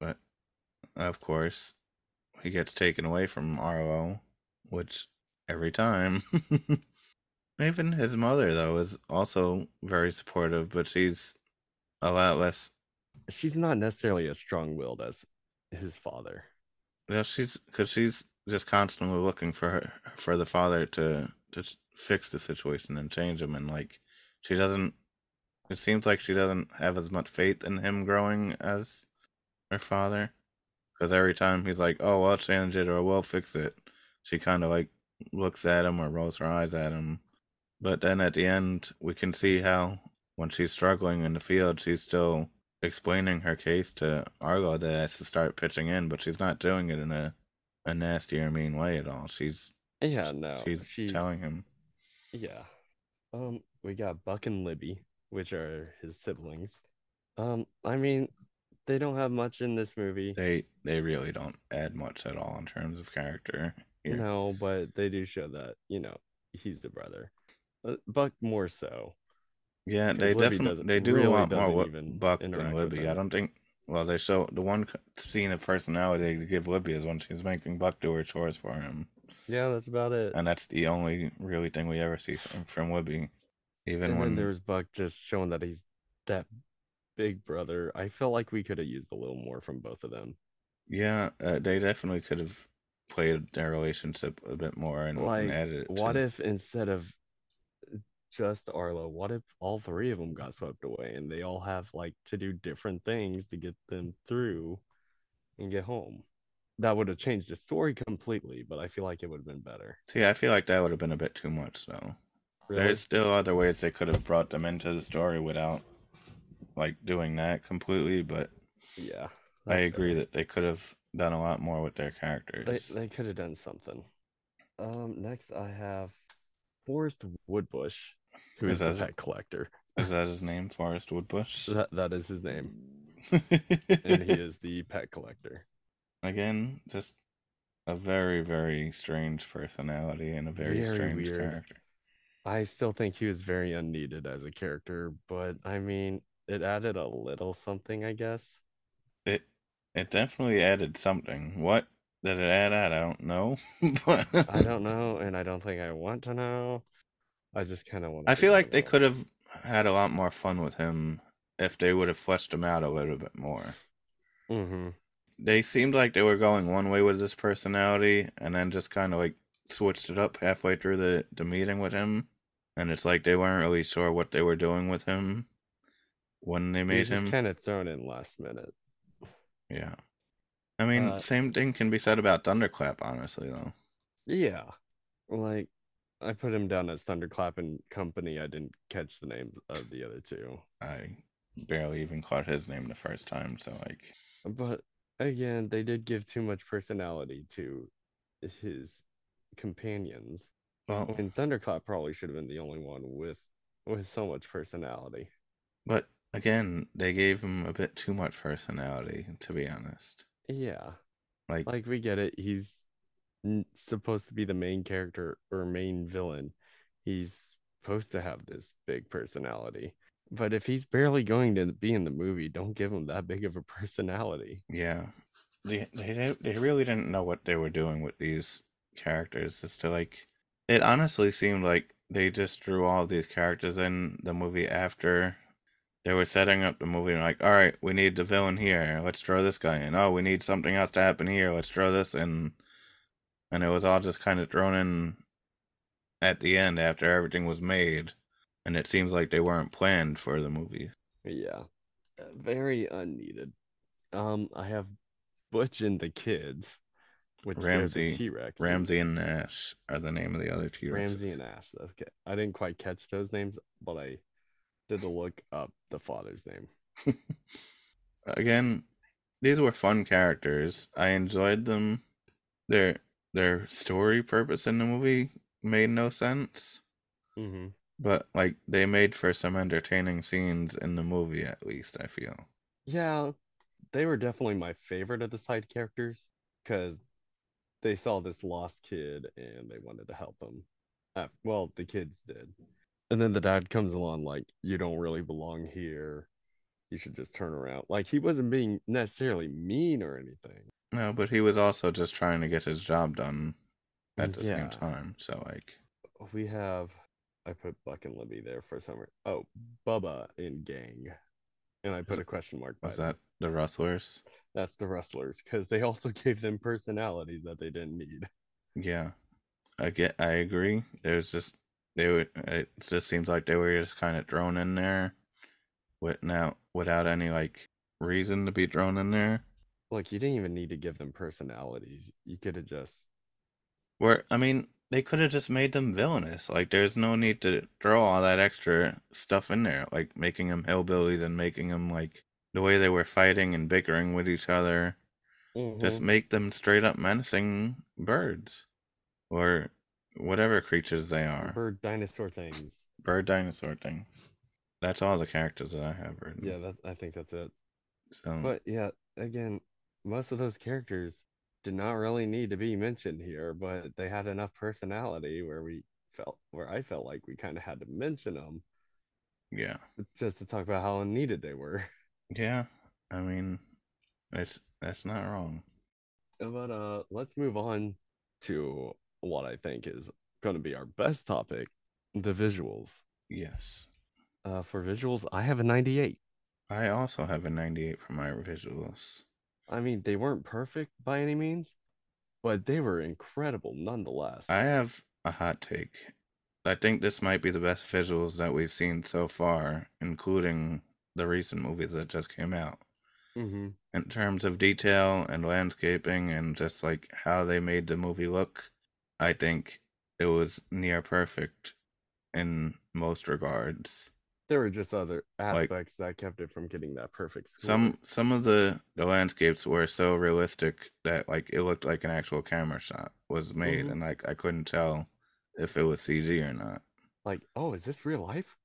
but of course he gets taken away from Arlo, which every time. Even his mother though is also very supportive, but she's a lot less. She's not necessarily as strong willed as his father. Yeah, she's because she's just constantly looking for her, for the father to to fix the situation and change him, and like she doesn't. It seems like she doesn't have as much faith in him growing as her father, because every time he's like, "Oh, I'll change it" or "We'll fix it," she kind of like looks at him or rolls her eyes at him. But then at the end, we can see how when she's struggling in the field, she's still explaining her case to Arlo that has to start pitching in, but she's not doing it in a a nasty or mean way at all. She's Yeah, no. she's she telling him. Yeah. Um, we got Buck and Libby, which are his siblings. Um, I mean, they don't have much in this movie. They they really don't add much at all in terms of character. here. No, but they do show that, you know, he's the brother. Uh, Buck more so. Yeah, they Libby definitely they do really a lot more with Buck than Libby. I don't think. Well, they show the one scene of personality they give Libby is when she's making Buck do her chores for him, Yeah, that's about it. and that's the only really thing we ever see from, from Libby. Even And when there was Buck just showing that he's that big brother. I felt like we could have used a little more from both of them. yeah, uh, they definitely could have played their relationship a bit more and, and Like, added it. what to, if instead of just Arlo, what if all three of them got swept away and they all have like to do different things to get them through and get home? That would have changed the story completely, but I feel like it would have been better. See, I feel like that would have been a bit too much, though. There's still other ways they could have brought them into the story without like doing that completely, but yeah, I agree fair. that they could have done a lot more with their they characters. they could have done something. Um, next I have Forrest Woodbush, who Is that- pet collector. Is that his name, Forrest Woodbush? That that is his name, and he is the pet collector. Again, just a very, very strange personality and a very, Very strange weird. character. I still think he was very unneeded as a character, but I mean, it added a little something, I guess. It it definitely added something. What did it add at? I don't know. but I don't know, and I don't think I want to know. I just kind of want. To. I feel like they could have had a lot more fun with him if they would have fleshed him out a little bit more. Mm-hmm. they seemed like they were going one way with his personality, and then just kind of like switched it up halfway through the the meeting with him, and it's like they weren't really sure what they were doing with him when they made him. kind of thrown in last minute. Yeah, I mean, Uh, same thing can be said about Thunderclap, honestly, though. Yeah. Like I put him down as Thunderclap and Company. I didn't catch the name of the other two. I barely even caught his name the first time, so like, But again, they did give too much personality to his companions. well, mean, Thunderclap probably should have been the only one with with so much personality. but again, they gave him a bit too much personality, to be honest. Yeah. Like, Like we get it. He's supposed to be the main character or main villain. He's supposed to have this big personality. But if he's barely going to be in the movie, don't give him that big of a personality. Yeah, they they they really didn't know what they were doing with these characters. As to like, it honestly seemed like they just drew all these characters in the movie after they were setting up the movie. And like, all right, we need the villain here. Let's throw this guy in. Oh, we need something else to happen here. Let's throw this in. And it was all just kind of thrown in at the end after everything was made. And it seems like they weren't planned for the movie. Yeah. Very unneeded. Um, I have Butch and the kids, which Ramsey- T Rex. Ramsey and Nash are the name of the other T Rexes. Ramsey and Ash. Okay. I didn't quite catch those names, but I did the look up the father's name. again, these were fun characters. I enjoyed them. Their their story purpose in the movie made no sense, Mm-hmm. but like they made for some entertaining scenes in the movie at least, I feel. Yeah, they were definitely my favorite of the side characters because they saw this lost kid and they wanted to help him. Uh, well, the kids did. And then the dad comes along like, you don't really belong here. You should just turn around. Like he wasn't being necessarily mean or anything. No, but he was also just trying to get his job done at mm, the Yeah. same time. So like We have, I put Buck and Libby there for some. re- Oh, Bubba in Gang, and I put a question mark by was that the rustlers? That's the wrestlers because they also gave them personalities that they didn't need. Yeah. I get I agree. There's just they would it just seems like they were just kind of thrown in there with now without any like reason to be thrown in there. Look, you didn't even need to give them personalities. You could have just Where I mean, they could have just made them villainous. Like there's no need to throw all that extra stuff in there, like making them hillbillies and making them like the way they were fighting and bickering with each other. Just mm-hmm. make them straight up menacing birds or whatever creatures they are. bird dinosaur things. Bird dinosaur things. That's all the characters that I have written. Yeah, that I think that's it. So But yeah, again, most of those characters did not really need to be mentioned here, but they had enough personality where we felt where I felt like we kind of had to mention them yeah, just to talk about how unneeded they were. yeah. I mean, it's that's not wrong. But uh, let's move on to what I think is going to be our best topic, the visuals. Yes, Uh, for visuals, I have a 98. I also have a 98 for my visuals. I mean, they weren't perfect by any means, but they were incredible nonetheless. I have a hot take. I think this might be the best visuals that we've seen so far, including the recent movies that just came out. mm-hmm. In terms of detail and landscaping and just like how they made the movie look, I think it was near perfect in most regards. There were just other Like- aspects that kept it from getting that perfect score. Some some of the the landscapes were so realistic that like it looked like an actual camera shot was made Mhm. and like I couldn't tell if it was CG or not. like, oh, is this real life?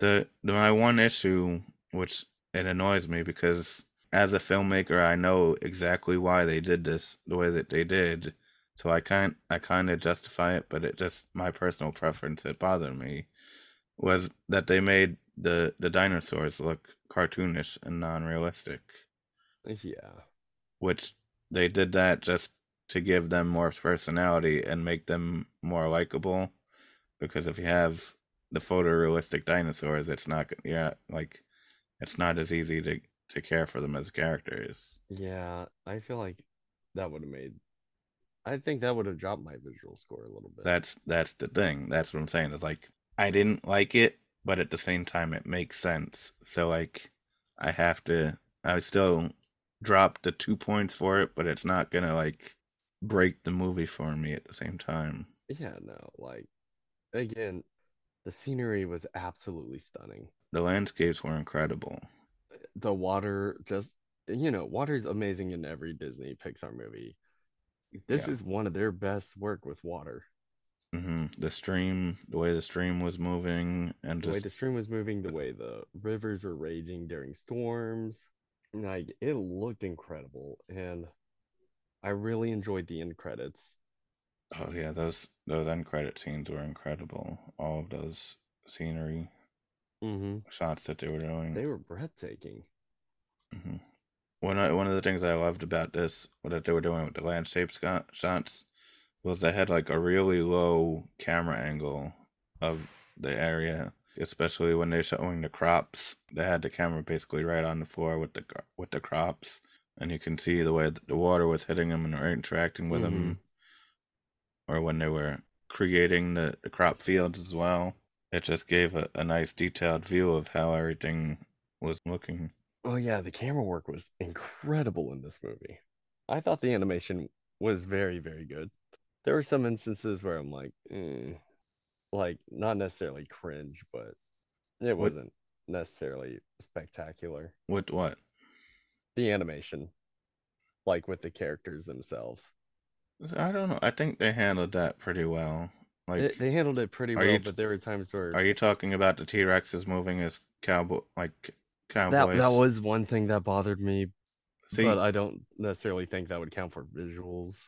the, the my one issue which it annoys me because as a filmmaker i know exactly why they did this the way that they did so i can't i kind of justify it but it just my personal preference it bothered me was that they made the the dinosaurs look cartoonish and non-realistic Yeah. which they did that just to give them more personality and make them more likable. Because if you have the photorealistic dinosaurs, it's not yeah like it's not as easy to to care for them as characters. Yeah, I feel like that would have made. I think that would have dropped my visual score a little bit. That's that's the thing. That's what I'm saying. It's like I didn't like it, but at the same time it makes sense. So like I have to I still drop the two points for it, but it's not gonna like break the movie for me at the same time. Yeah, no, like again, the scenery was absolutely stunning. The landscapes were incredible. The water just you know, water's amazing in every Disney Pixar movie. This Yeah. is one of their best work with water. Hmm The stream, the way the stream was moving, and The way the stream was moving, the way the rivers were raging during storms, like it looked incredible, and I really enjoyed the end credits. oh yeah, those those end credit scenes were incredible. All of those scenery hmm shots that they were doing. They were breathtaking. hmm One of, one of the things I loved about this, what that they were doing with the landscape shots, was they had like a really low camera angle of the area, especially when they're showing the crops. They had the camera basically right on the floor with the with the crops, and you can see the way that the water was hitting them and interacting with them, mm-hmm. or when they were creating the, the crop fields as well. It just gave a, a nice detailed view of how everything was looking. Oh yeah, the camera work was incredible in this movie. I thought the animation was very, very good. There were some instances where I'm like, eh, like not necessarily cringe, but it What- wasn't necessarily spectacular. What what? The animation, like with the characters themselves, I don't know. I think they handled that pretty well. Like, they, they handled it pretty well. you- but there were times where are you talking about the T Rexes moving as cowboy like cowboys? that that was one thing that bothered me. See, but I don't necessarily think that would count for visuals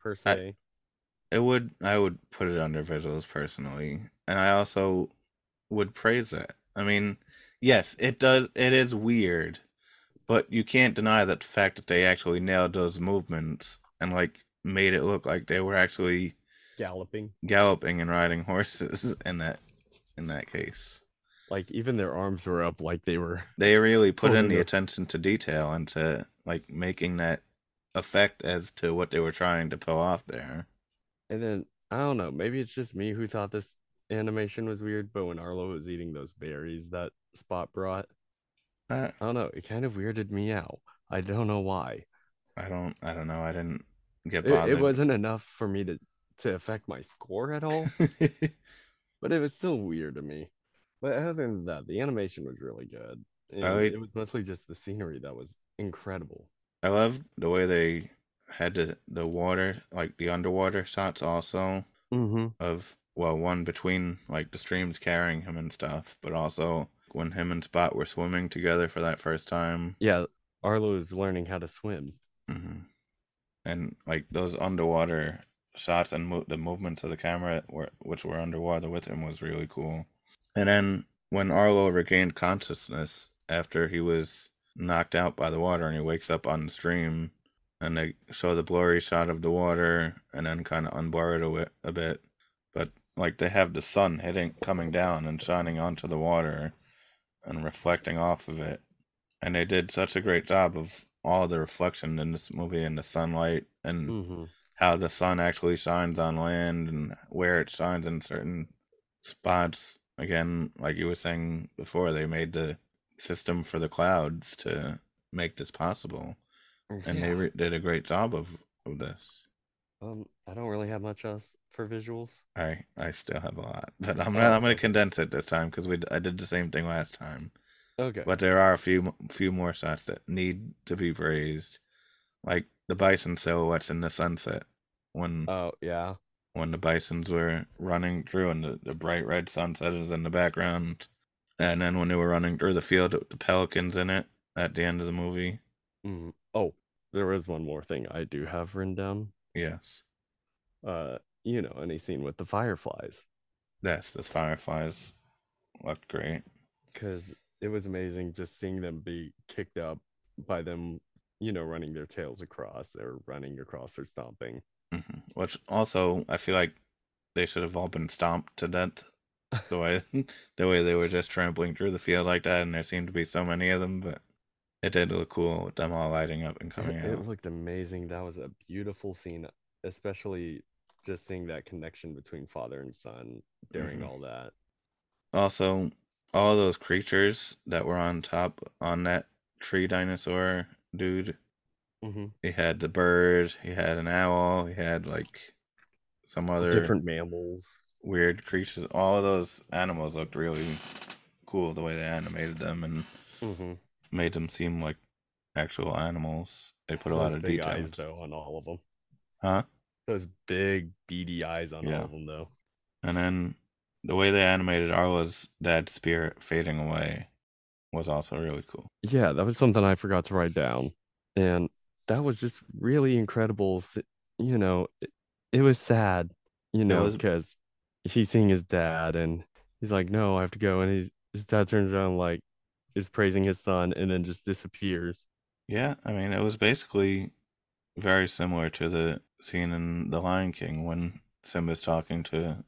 per se. It would. I would put it under visuals personally, and I also would praise it. I mean, yes, it does. It is weird, but you can't deny that the fact that they actually nailed those movements and like made it look like they were actually Galloping. galloping and riding horses in that in that case. Like even their arms were up like they were they really put Oh, in the no. attention to detail and to like making that effect as to what they were trying to pull off there. And then I don't know, maybe it's just me who thought this animation was weird, but when Arlo was eating those berries that Spot brought, Uh, I don't know, it kind of weirded me out. I don't know why. I don't I don't know. I didn't get It, bothered. it wasn't enough for me to to affect my score at all, but it was still weird to me. But other than that, the animation was really good. And I it was mostly just the scenery that was incredible. I love the way they had the the water like the underwater shots also Mm-hmm. of well one between like the streams carrying him and stuff, but also when him and Spot were swimming together for that first time. Yeah, Arlo is learning how to swim. hmm And like those underwater shots and mo- the movements of the camera, were, which were underwater with him, was really cool. And then when Arlo regained consciousness after he was knocked out by the water and he wakes up on the stream, and they saw the blurry side of the water and then kind of unblur it a, bit, but like they have the sun hitting, coming down and shining onto the water and reflecting off of it and they did such a great job of all the reflection in this movie and the sunlight and Mm-hmm. how the sun actually shines on land and where it shines in certain spots. Again, like you were saying before, they made the system for the clouds to make this possible, and they re- did a great job of, of this. Um, I don't really have much else for visuals. I I still have a lot, but I'm not. I'm gonna condense it this time because we I did the same thing last time. Okay. But there are a few few more shots that need to be praised, like the bison silhouettes in the sunset when Oh yeah. when the bisons were running through and the, the bright red sunset is in the background, and then when they were running through the field with the pelicans in it at the end of the movie. Mm. Oh, there is one more thing I do have written down. Yes, Uh, you know, any scene with the fireflies, yes, the fireflies looked great. because it was amazing just seeing them be kicked up by them, you know, running their tails across or running across or stomping. hmm Which also I feel like they should have all been stomped to death. The way the way they were just trampling through the field like that, and there seemed to be so many of them, but It did look cool with them all lighting up and coming It, out. it looked amazing. That was a beautiful scene, especially just seeing that connection between father and son during Mhm. all that. Also, all those creatures that were on top on that tree dinosaur dude. Mm-hmm. He had the bird. He had an owl. He had like some other Different mammals. weird creatures. All of those animals looked really cool the way they animated them and Mm-hmm. Made them seem like actual animals. They put a Those lot of big detail. eyes though on all of them. Huh? Those big beady eyes on Yeah. all of them though. And then the way they animated Arlo's dad's spirit fading away was also really cool. Yeah, that was something I forgot to write down, and that was just really incredible. You know, it, it was sad, you know, was- because he's seeing his dad, and he's like, "No, I have to go," and he's his dad turns around like is praising his son, and then just disappears. Yeah, I mean, it was basically very similar to the scene in The Lion King when Simba's talking to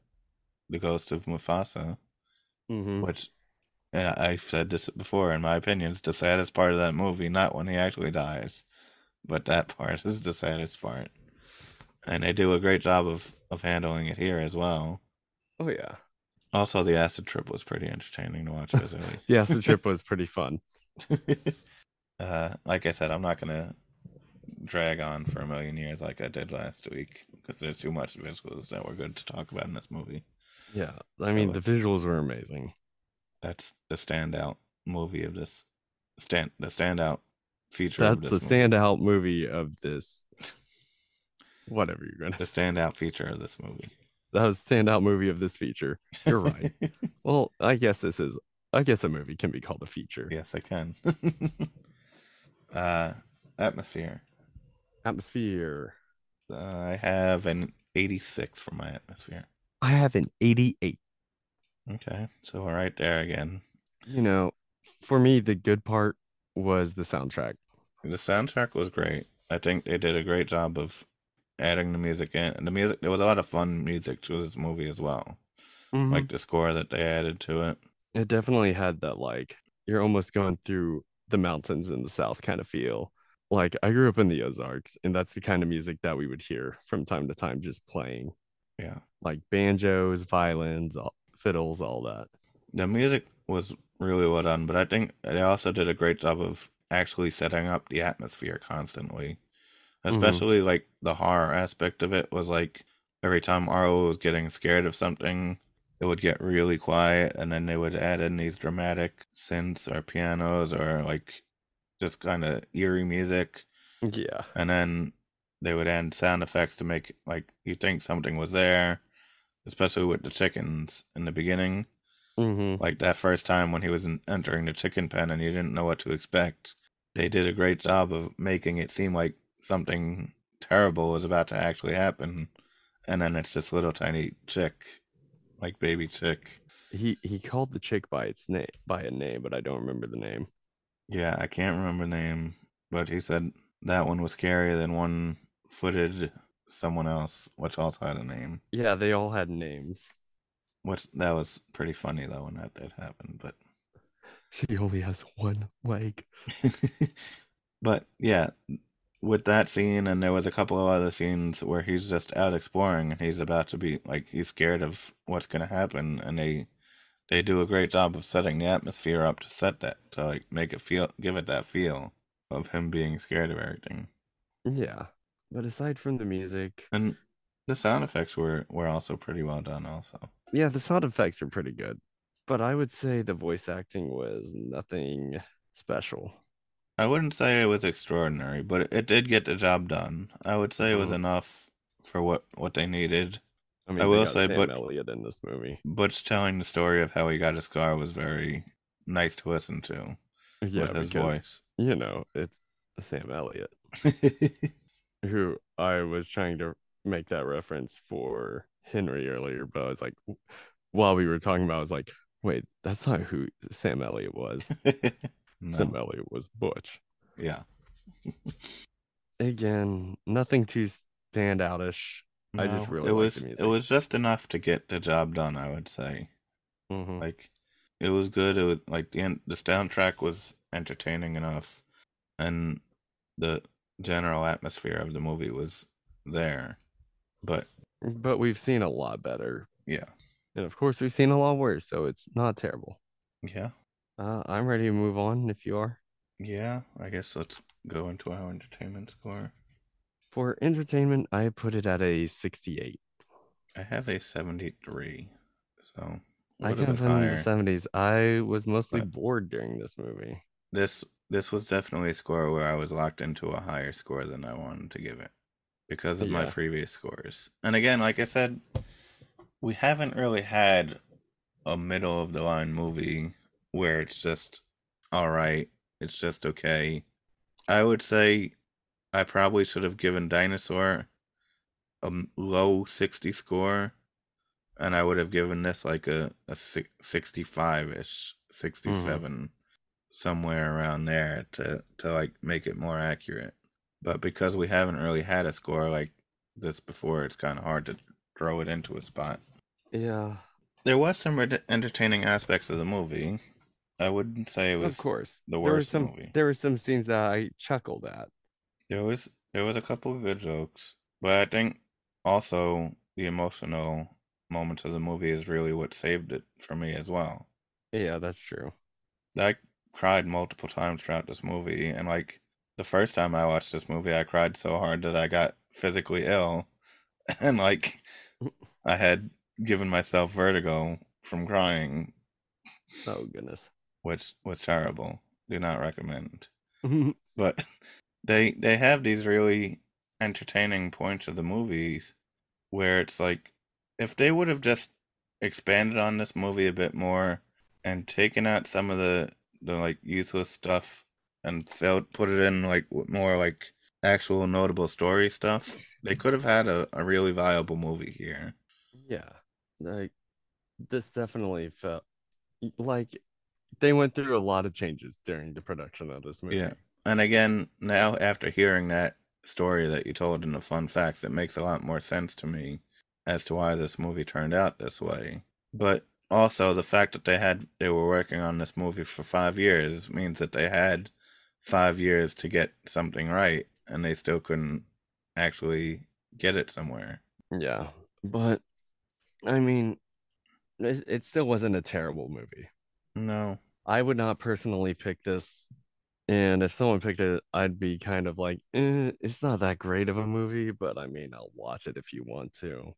the ghost of Mufasa, Mm-hmm. which, and I've said this before, in my opinion, is the saddest part of that movie, not when he actually dies, but that part is the saddest part. And they do a great job of, of handling it here as well. Oh yeah, Also, the acid trip was pretty entertaining to watch visually. the acid trip was pretty fun. uh, like I said, I'm not gonna drag on for a million years like I did last week because there's too much visuals that were good to talk about in this movie. Yeah, I mean the visuals were amazing. That's the standout movie of this stand the standout feature. of That's the standout movie of this. Whatever you're gonna. The standout feature of this movie. That was standout movie of this feature. You're right. Well, I guess this is. I guess a movie can be called a feature. yes, I can. uh, atmosphere. Atmosphere. Uh, I have an 86 for my atmosphere. I have an 88. Okay, so we're right there again. You know, for me, the good part was the soundtrack. The soundtrack was great. I think they did a great job of adding the music in. And the music, there was a lot of fun music to this movie as well. Mhm. Like the score that they added to it. it definitely had that like you're almost going through the mountains in the south kind of feel. Like I grew up in the Ozarks, and that's the kind of music that we would hear from time to time just playing, Yeah. like banjos, violins, all, fiddles, all that. The music was really well done, but I think they also did a great job of actually setting up the atmosphere constantly. Especially like the horror aspect of it was like every time Arlo was getting scared of something, it would get really quiet and then they would add in these dramatic synths or pianos or like just kind of eerie music Yeah. and then they would add sound effects to make like you think something was there especially with the chickens in the beginning Mm-hmm. like that first time when he was entering the chicken pen and you didn't know what to expect they did a great job of making it seem like something terrible was about to actually happen and then it's this little tiny chick like baby chick He he called the chick by its name by a name, but I don't remember the name. yeah i can't remember the name but he said that one was scarier than one footed someone else which also had a name Yeah, they all had names. which that was pretty funny though when that did happen but She only has one leg. but yeah, with that scene, and there was a couple of other scenes where he's just out exploring, and he's about to be like he's scared of what's gonna happen, and they they do a great job of setting the atmosphere up to set that to like make it feel give it that feel of him being scared of everything. Yeah. But aside from the music, And the sound effects were were also pretty well done. Also, yeah, the sound effects are pretty good. But I would say the voice acting was nothing special. I wouldn't say it was extraordinary, but it did get the job done. I would say it was Mhm. enough for what what they needed. I mean, I will say, Sam but- Elliott in this movie. Butch telling the story of how he got his scar was very nice to listen to Yeah, with his because you know it's Sam Elliott, who I was trying to make that reference for Henry earlier, but I was like, while we were talking about, it, I was like, wait, that's not who Sam Elliott was. Sam no. Elliott was Butch. Yeah. Again, nothing too standoutish. I just really it like was the it was just enough to get the job done, I would say. Mhm. Like it was good. It was like the the soundtrack was entertaining enough. and the general atmosphere of the movie was there. But But we've seen a lot better. yeah, And of course, we've seen a lot worse, so it's not terrible. yeah, Uh, I'm ready to move on if you are. yeah. I guess let's go into our entertainment score. For entertainment, I put it at a 68. I have a 73, so I little kind in the 70s. I was mostly But- bored during this movie. This this was definitely a score where I was locked into a higher score than I wanted to give it because of my previous scores. And again, like I said, we haven't really had a middle of the line movie where it's just all right, it's just okay. I would say I probably should have given Dinosaur a low 60 score and I would have given this like a a 65ish, mm-hmm. 67 somewhere around there to to like make it more accurate. But because we haven't really had a score like this before, it's kind of hard to throw it into a spot. Yeah, There was some red- entertaining aspects of the movie. I wouldn't say it was of course. the there were worst some movie. there were some scenes that I chuckled at. There was there was a couple of good jokes, but I think also the emotional moments of the movie is really what saved it for me as well. Yeah, that's true. I cried multiple times throughout this movie, and like the first time I watched this movie, I cried so hard that I got physically ill, and like I had given myself vertigo from crying, Oh goodness. Which was terrible. Do not recommend. Mm-hmm. But they they have these really entertaining points of the movies where it's like if they would have just expanded on this movie a bit more and taken out some of the the like useless stuff and felt put it in like more like actual notable story stuff they could have had a, a really viable movie here yeah, like this definitely felt like they went through a lot of changes during the production of this movie. Yeah. and again now after hearing that story that you told in the fun facts it makes a lot more sense to me as to why this movie turned out this way but also the fact that they had they were working on this movie for five years means that they had five years to get something right and they still couldn't actually get it somewhere Yeah, but I mean, it, it still wasn't a terrible movie. No I would not personally pick this, and if someone picked it, I'd be kind of like, eh, it's not that great of a movie, but I mean, I'll watch it if you want to.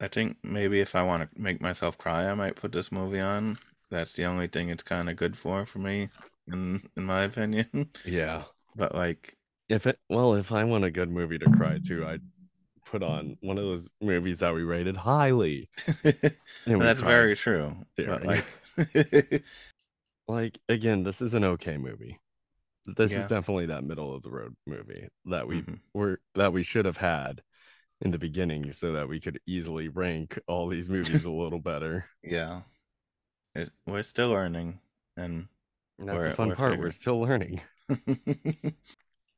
i think maybe if i want to make myself cry i might put this movie on that's the only thing it's kind of good for for me in in my opinion Yeah, but like if it well, if I want a good movie to cry to, I'd put on one of those movies that we rated highly. That's very true. But like, like again, this is an okay movie. This Yeah. is definitely that middle of the road movie that we Mhm. were that we should have had in the beginning so that we could easily rank all these movies a little better. yeah, it, we're still learning, and And that's the fun we're part. figuring- We're still learning.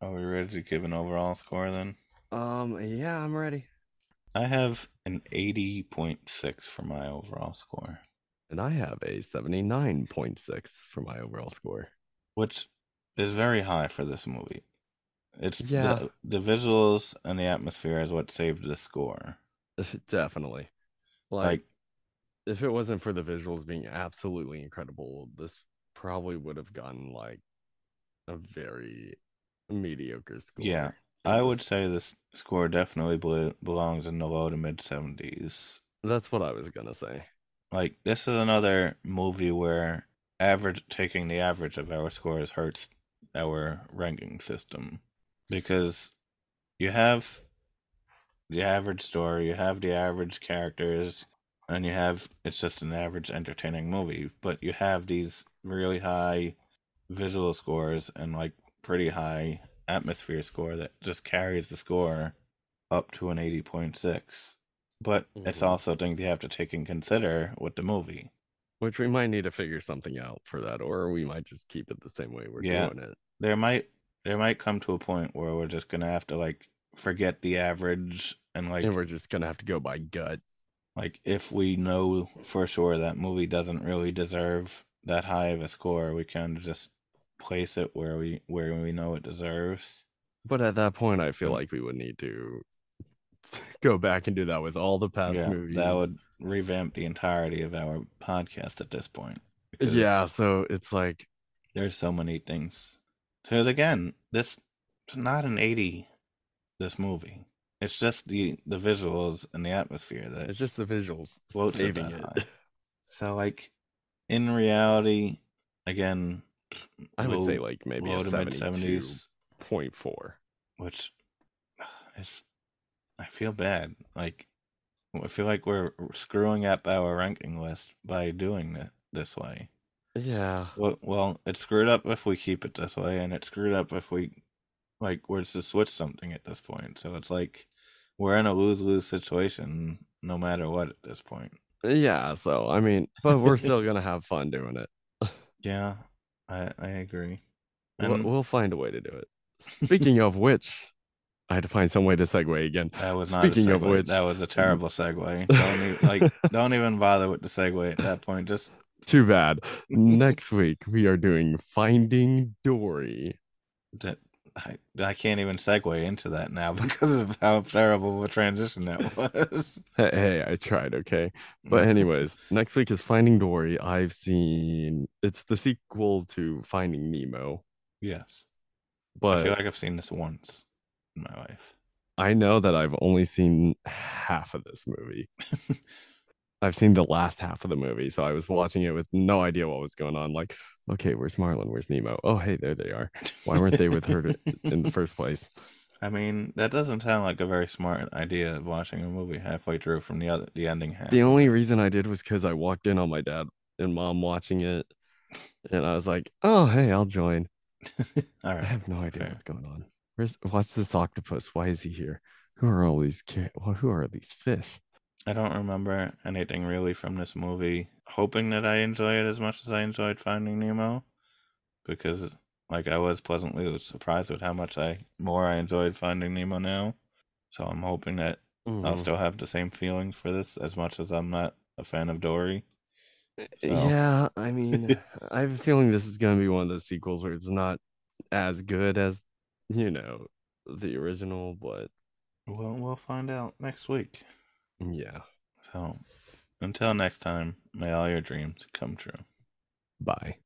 are we ready to give an overall score then? Um, yeah, I'm ready. I have an eighty point six for my overall score, And I have a 79.6 for my overall score. which is very high for this movie. It's Yeah. the, the visuals and the atmosphere is what saved the score. Definitely. Like, Like, if it wasn't for the visuals being absolutely incredible, this probably would have gotten like a very mediocre score. Yeah, I would say this score definitely belongs in the low to mid seventies. That's what I was gonna say. Like this is another movie where average taking the average of our scores hurts our ranking system. Because you have the average story, you have the average characters, and you have it's just an average entertaining movie, but you have these really high visual scores and like pretty high atmosphere score that just carries the score up to an 80.6 but it's Mhm. also things you have to take and consider with the movie Which we might need to figure something out for that, or we might just keep it the same way we're Yeah. doing it. there might there might come to a point where we're just gonna have to like forget the average and like and we're just gonna have to go by gut. like if we know for sure that movie doesn't really deserve that high of a score we kind of just place it where we where we know it deserves. But at that point, I feel like we would need to go back and do that with all the past yeah, movies. that would revamp the entirety of our podcast at this point. Yeah, so it's like there's so many things. Because again, this is not an eighty. This movie, it's just the the visuals and the atmosphere that it's just the visuals floats it saving it. high. So like, in reality, again, I would say like maybe a seventy-two seventies, point four. which is I feel bad. Like I feel like we're screwing up our ranking list by doing it this way. Yeah, Well, well, it's screwed up if we keep it this way, and it's screwed up if we like we're to switch something at this point. So it's like we're in a lose lose situation no matter what at this point. yeah. So I mean, but we're still gonna have fun doing it. Yeah, I I agree. We'll, And we'll find a way to do it. Speaking of which, I had to find some way to segue again. that was not Speaking a of which- that was a terrible segue. Don't even, like don't even bother with the segue at that point. Just Too bad. Next week we are doing Finding Dory. that I, I can't even segue into that now because of how terrible of a transition that was. Hey, hey, I tried, okay? But mm-hmm. anyways, next week is Finding Dory. I've seen it's the sequel to Finding Nemo, yes, but I feel like I've seen this once in my life. I know that I've only seen half of this movie. I've seen the last half of the movie, so I was watching it with no idea what was going on. Like, okay, where's Marlin? Where's Nemo? Oh, hey, there they are. Why weren't they with her in the first place? I mean, that doesn't sound like a very smart idea of watching a movie halfway through from the other the ending half. The only reason I did was because I walked in on my dad and mom watching it, and I was like, "Oh, hey, I'll join." All I have no idea fair. what's going on. Where's what's this octopus? Why is he here? Who are all these? Well, who are these fish? I don't remember anything really from this movie. Hoping that I enjoy it as much as I enjoyed Finding Nemo, because like I was pleasantly surprised with how much I more I enjoyed Finding Nemo now. So I'm hoping that I'll Mhm. still have the same feelings for this as much as I'm not a fan of Dory. So Yeah, I mean, I have a feeling this is gonna be one of those sequels where it's not as good as you know the original, but well, we'll find out next week. yeah. So until next time, may all your dreams come true. Bye.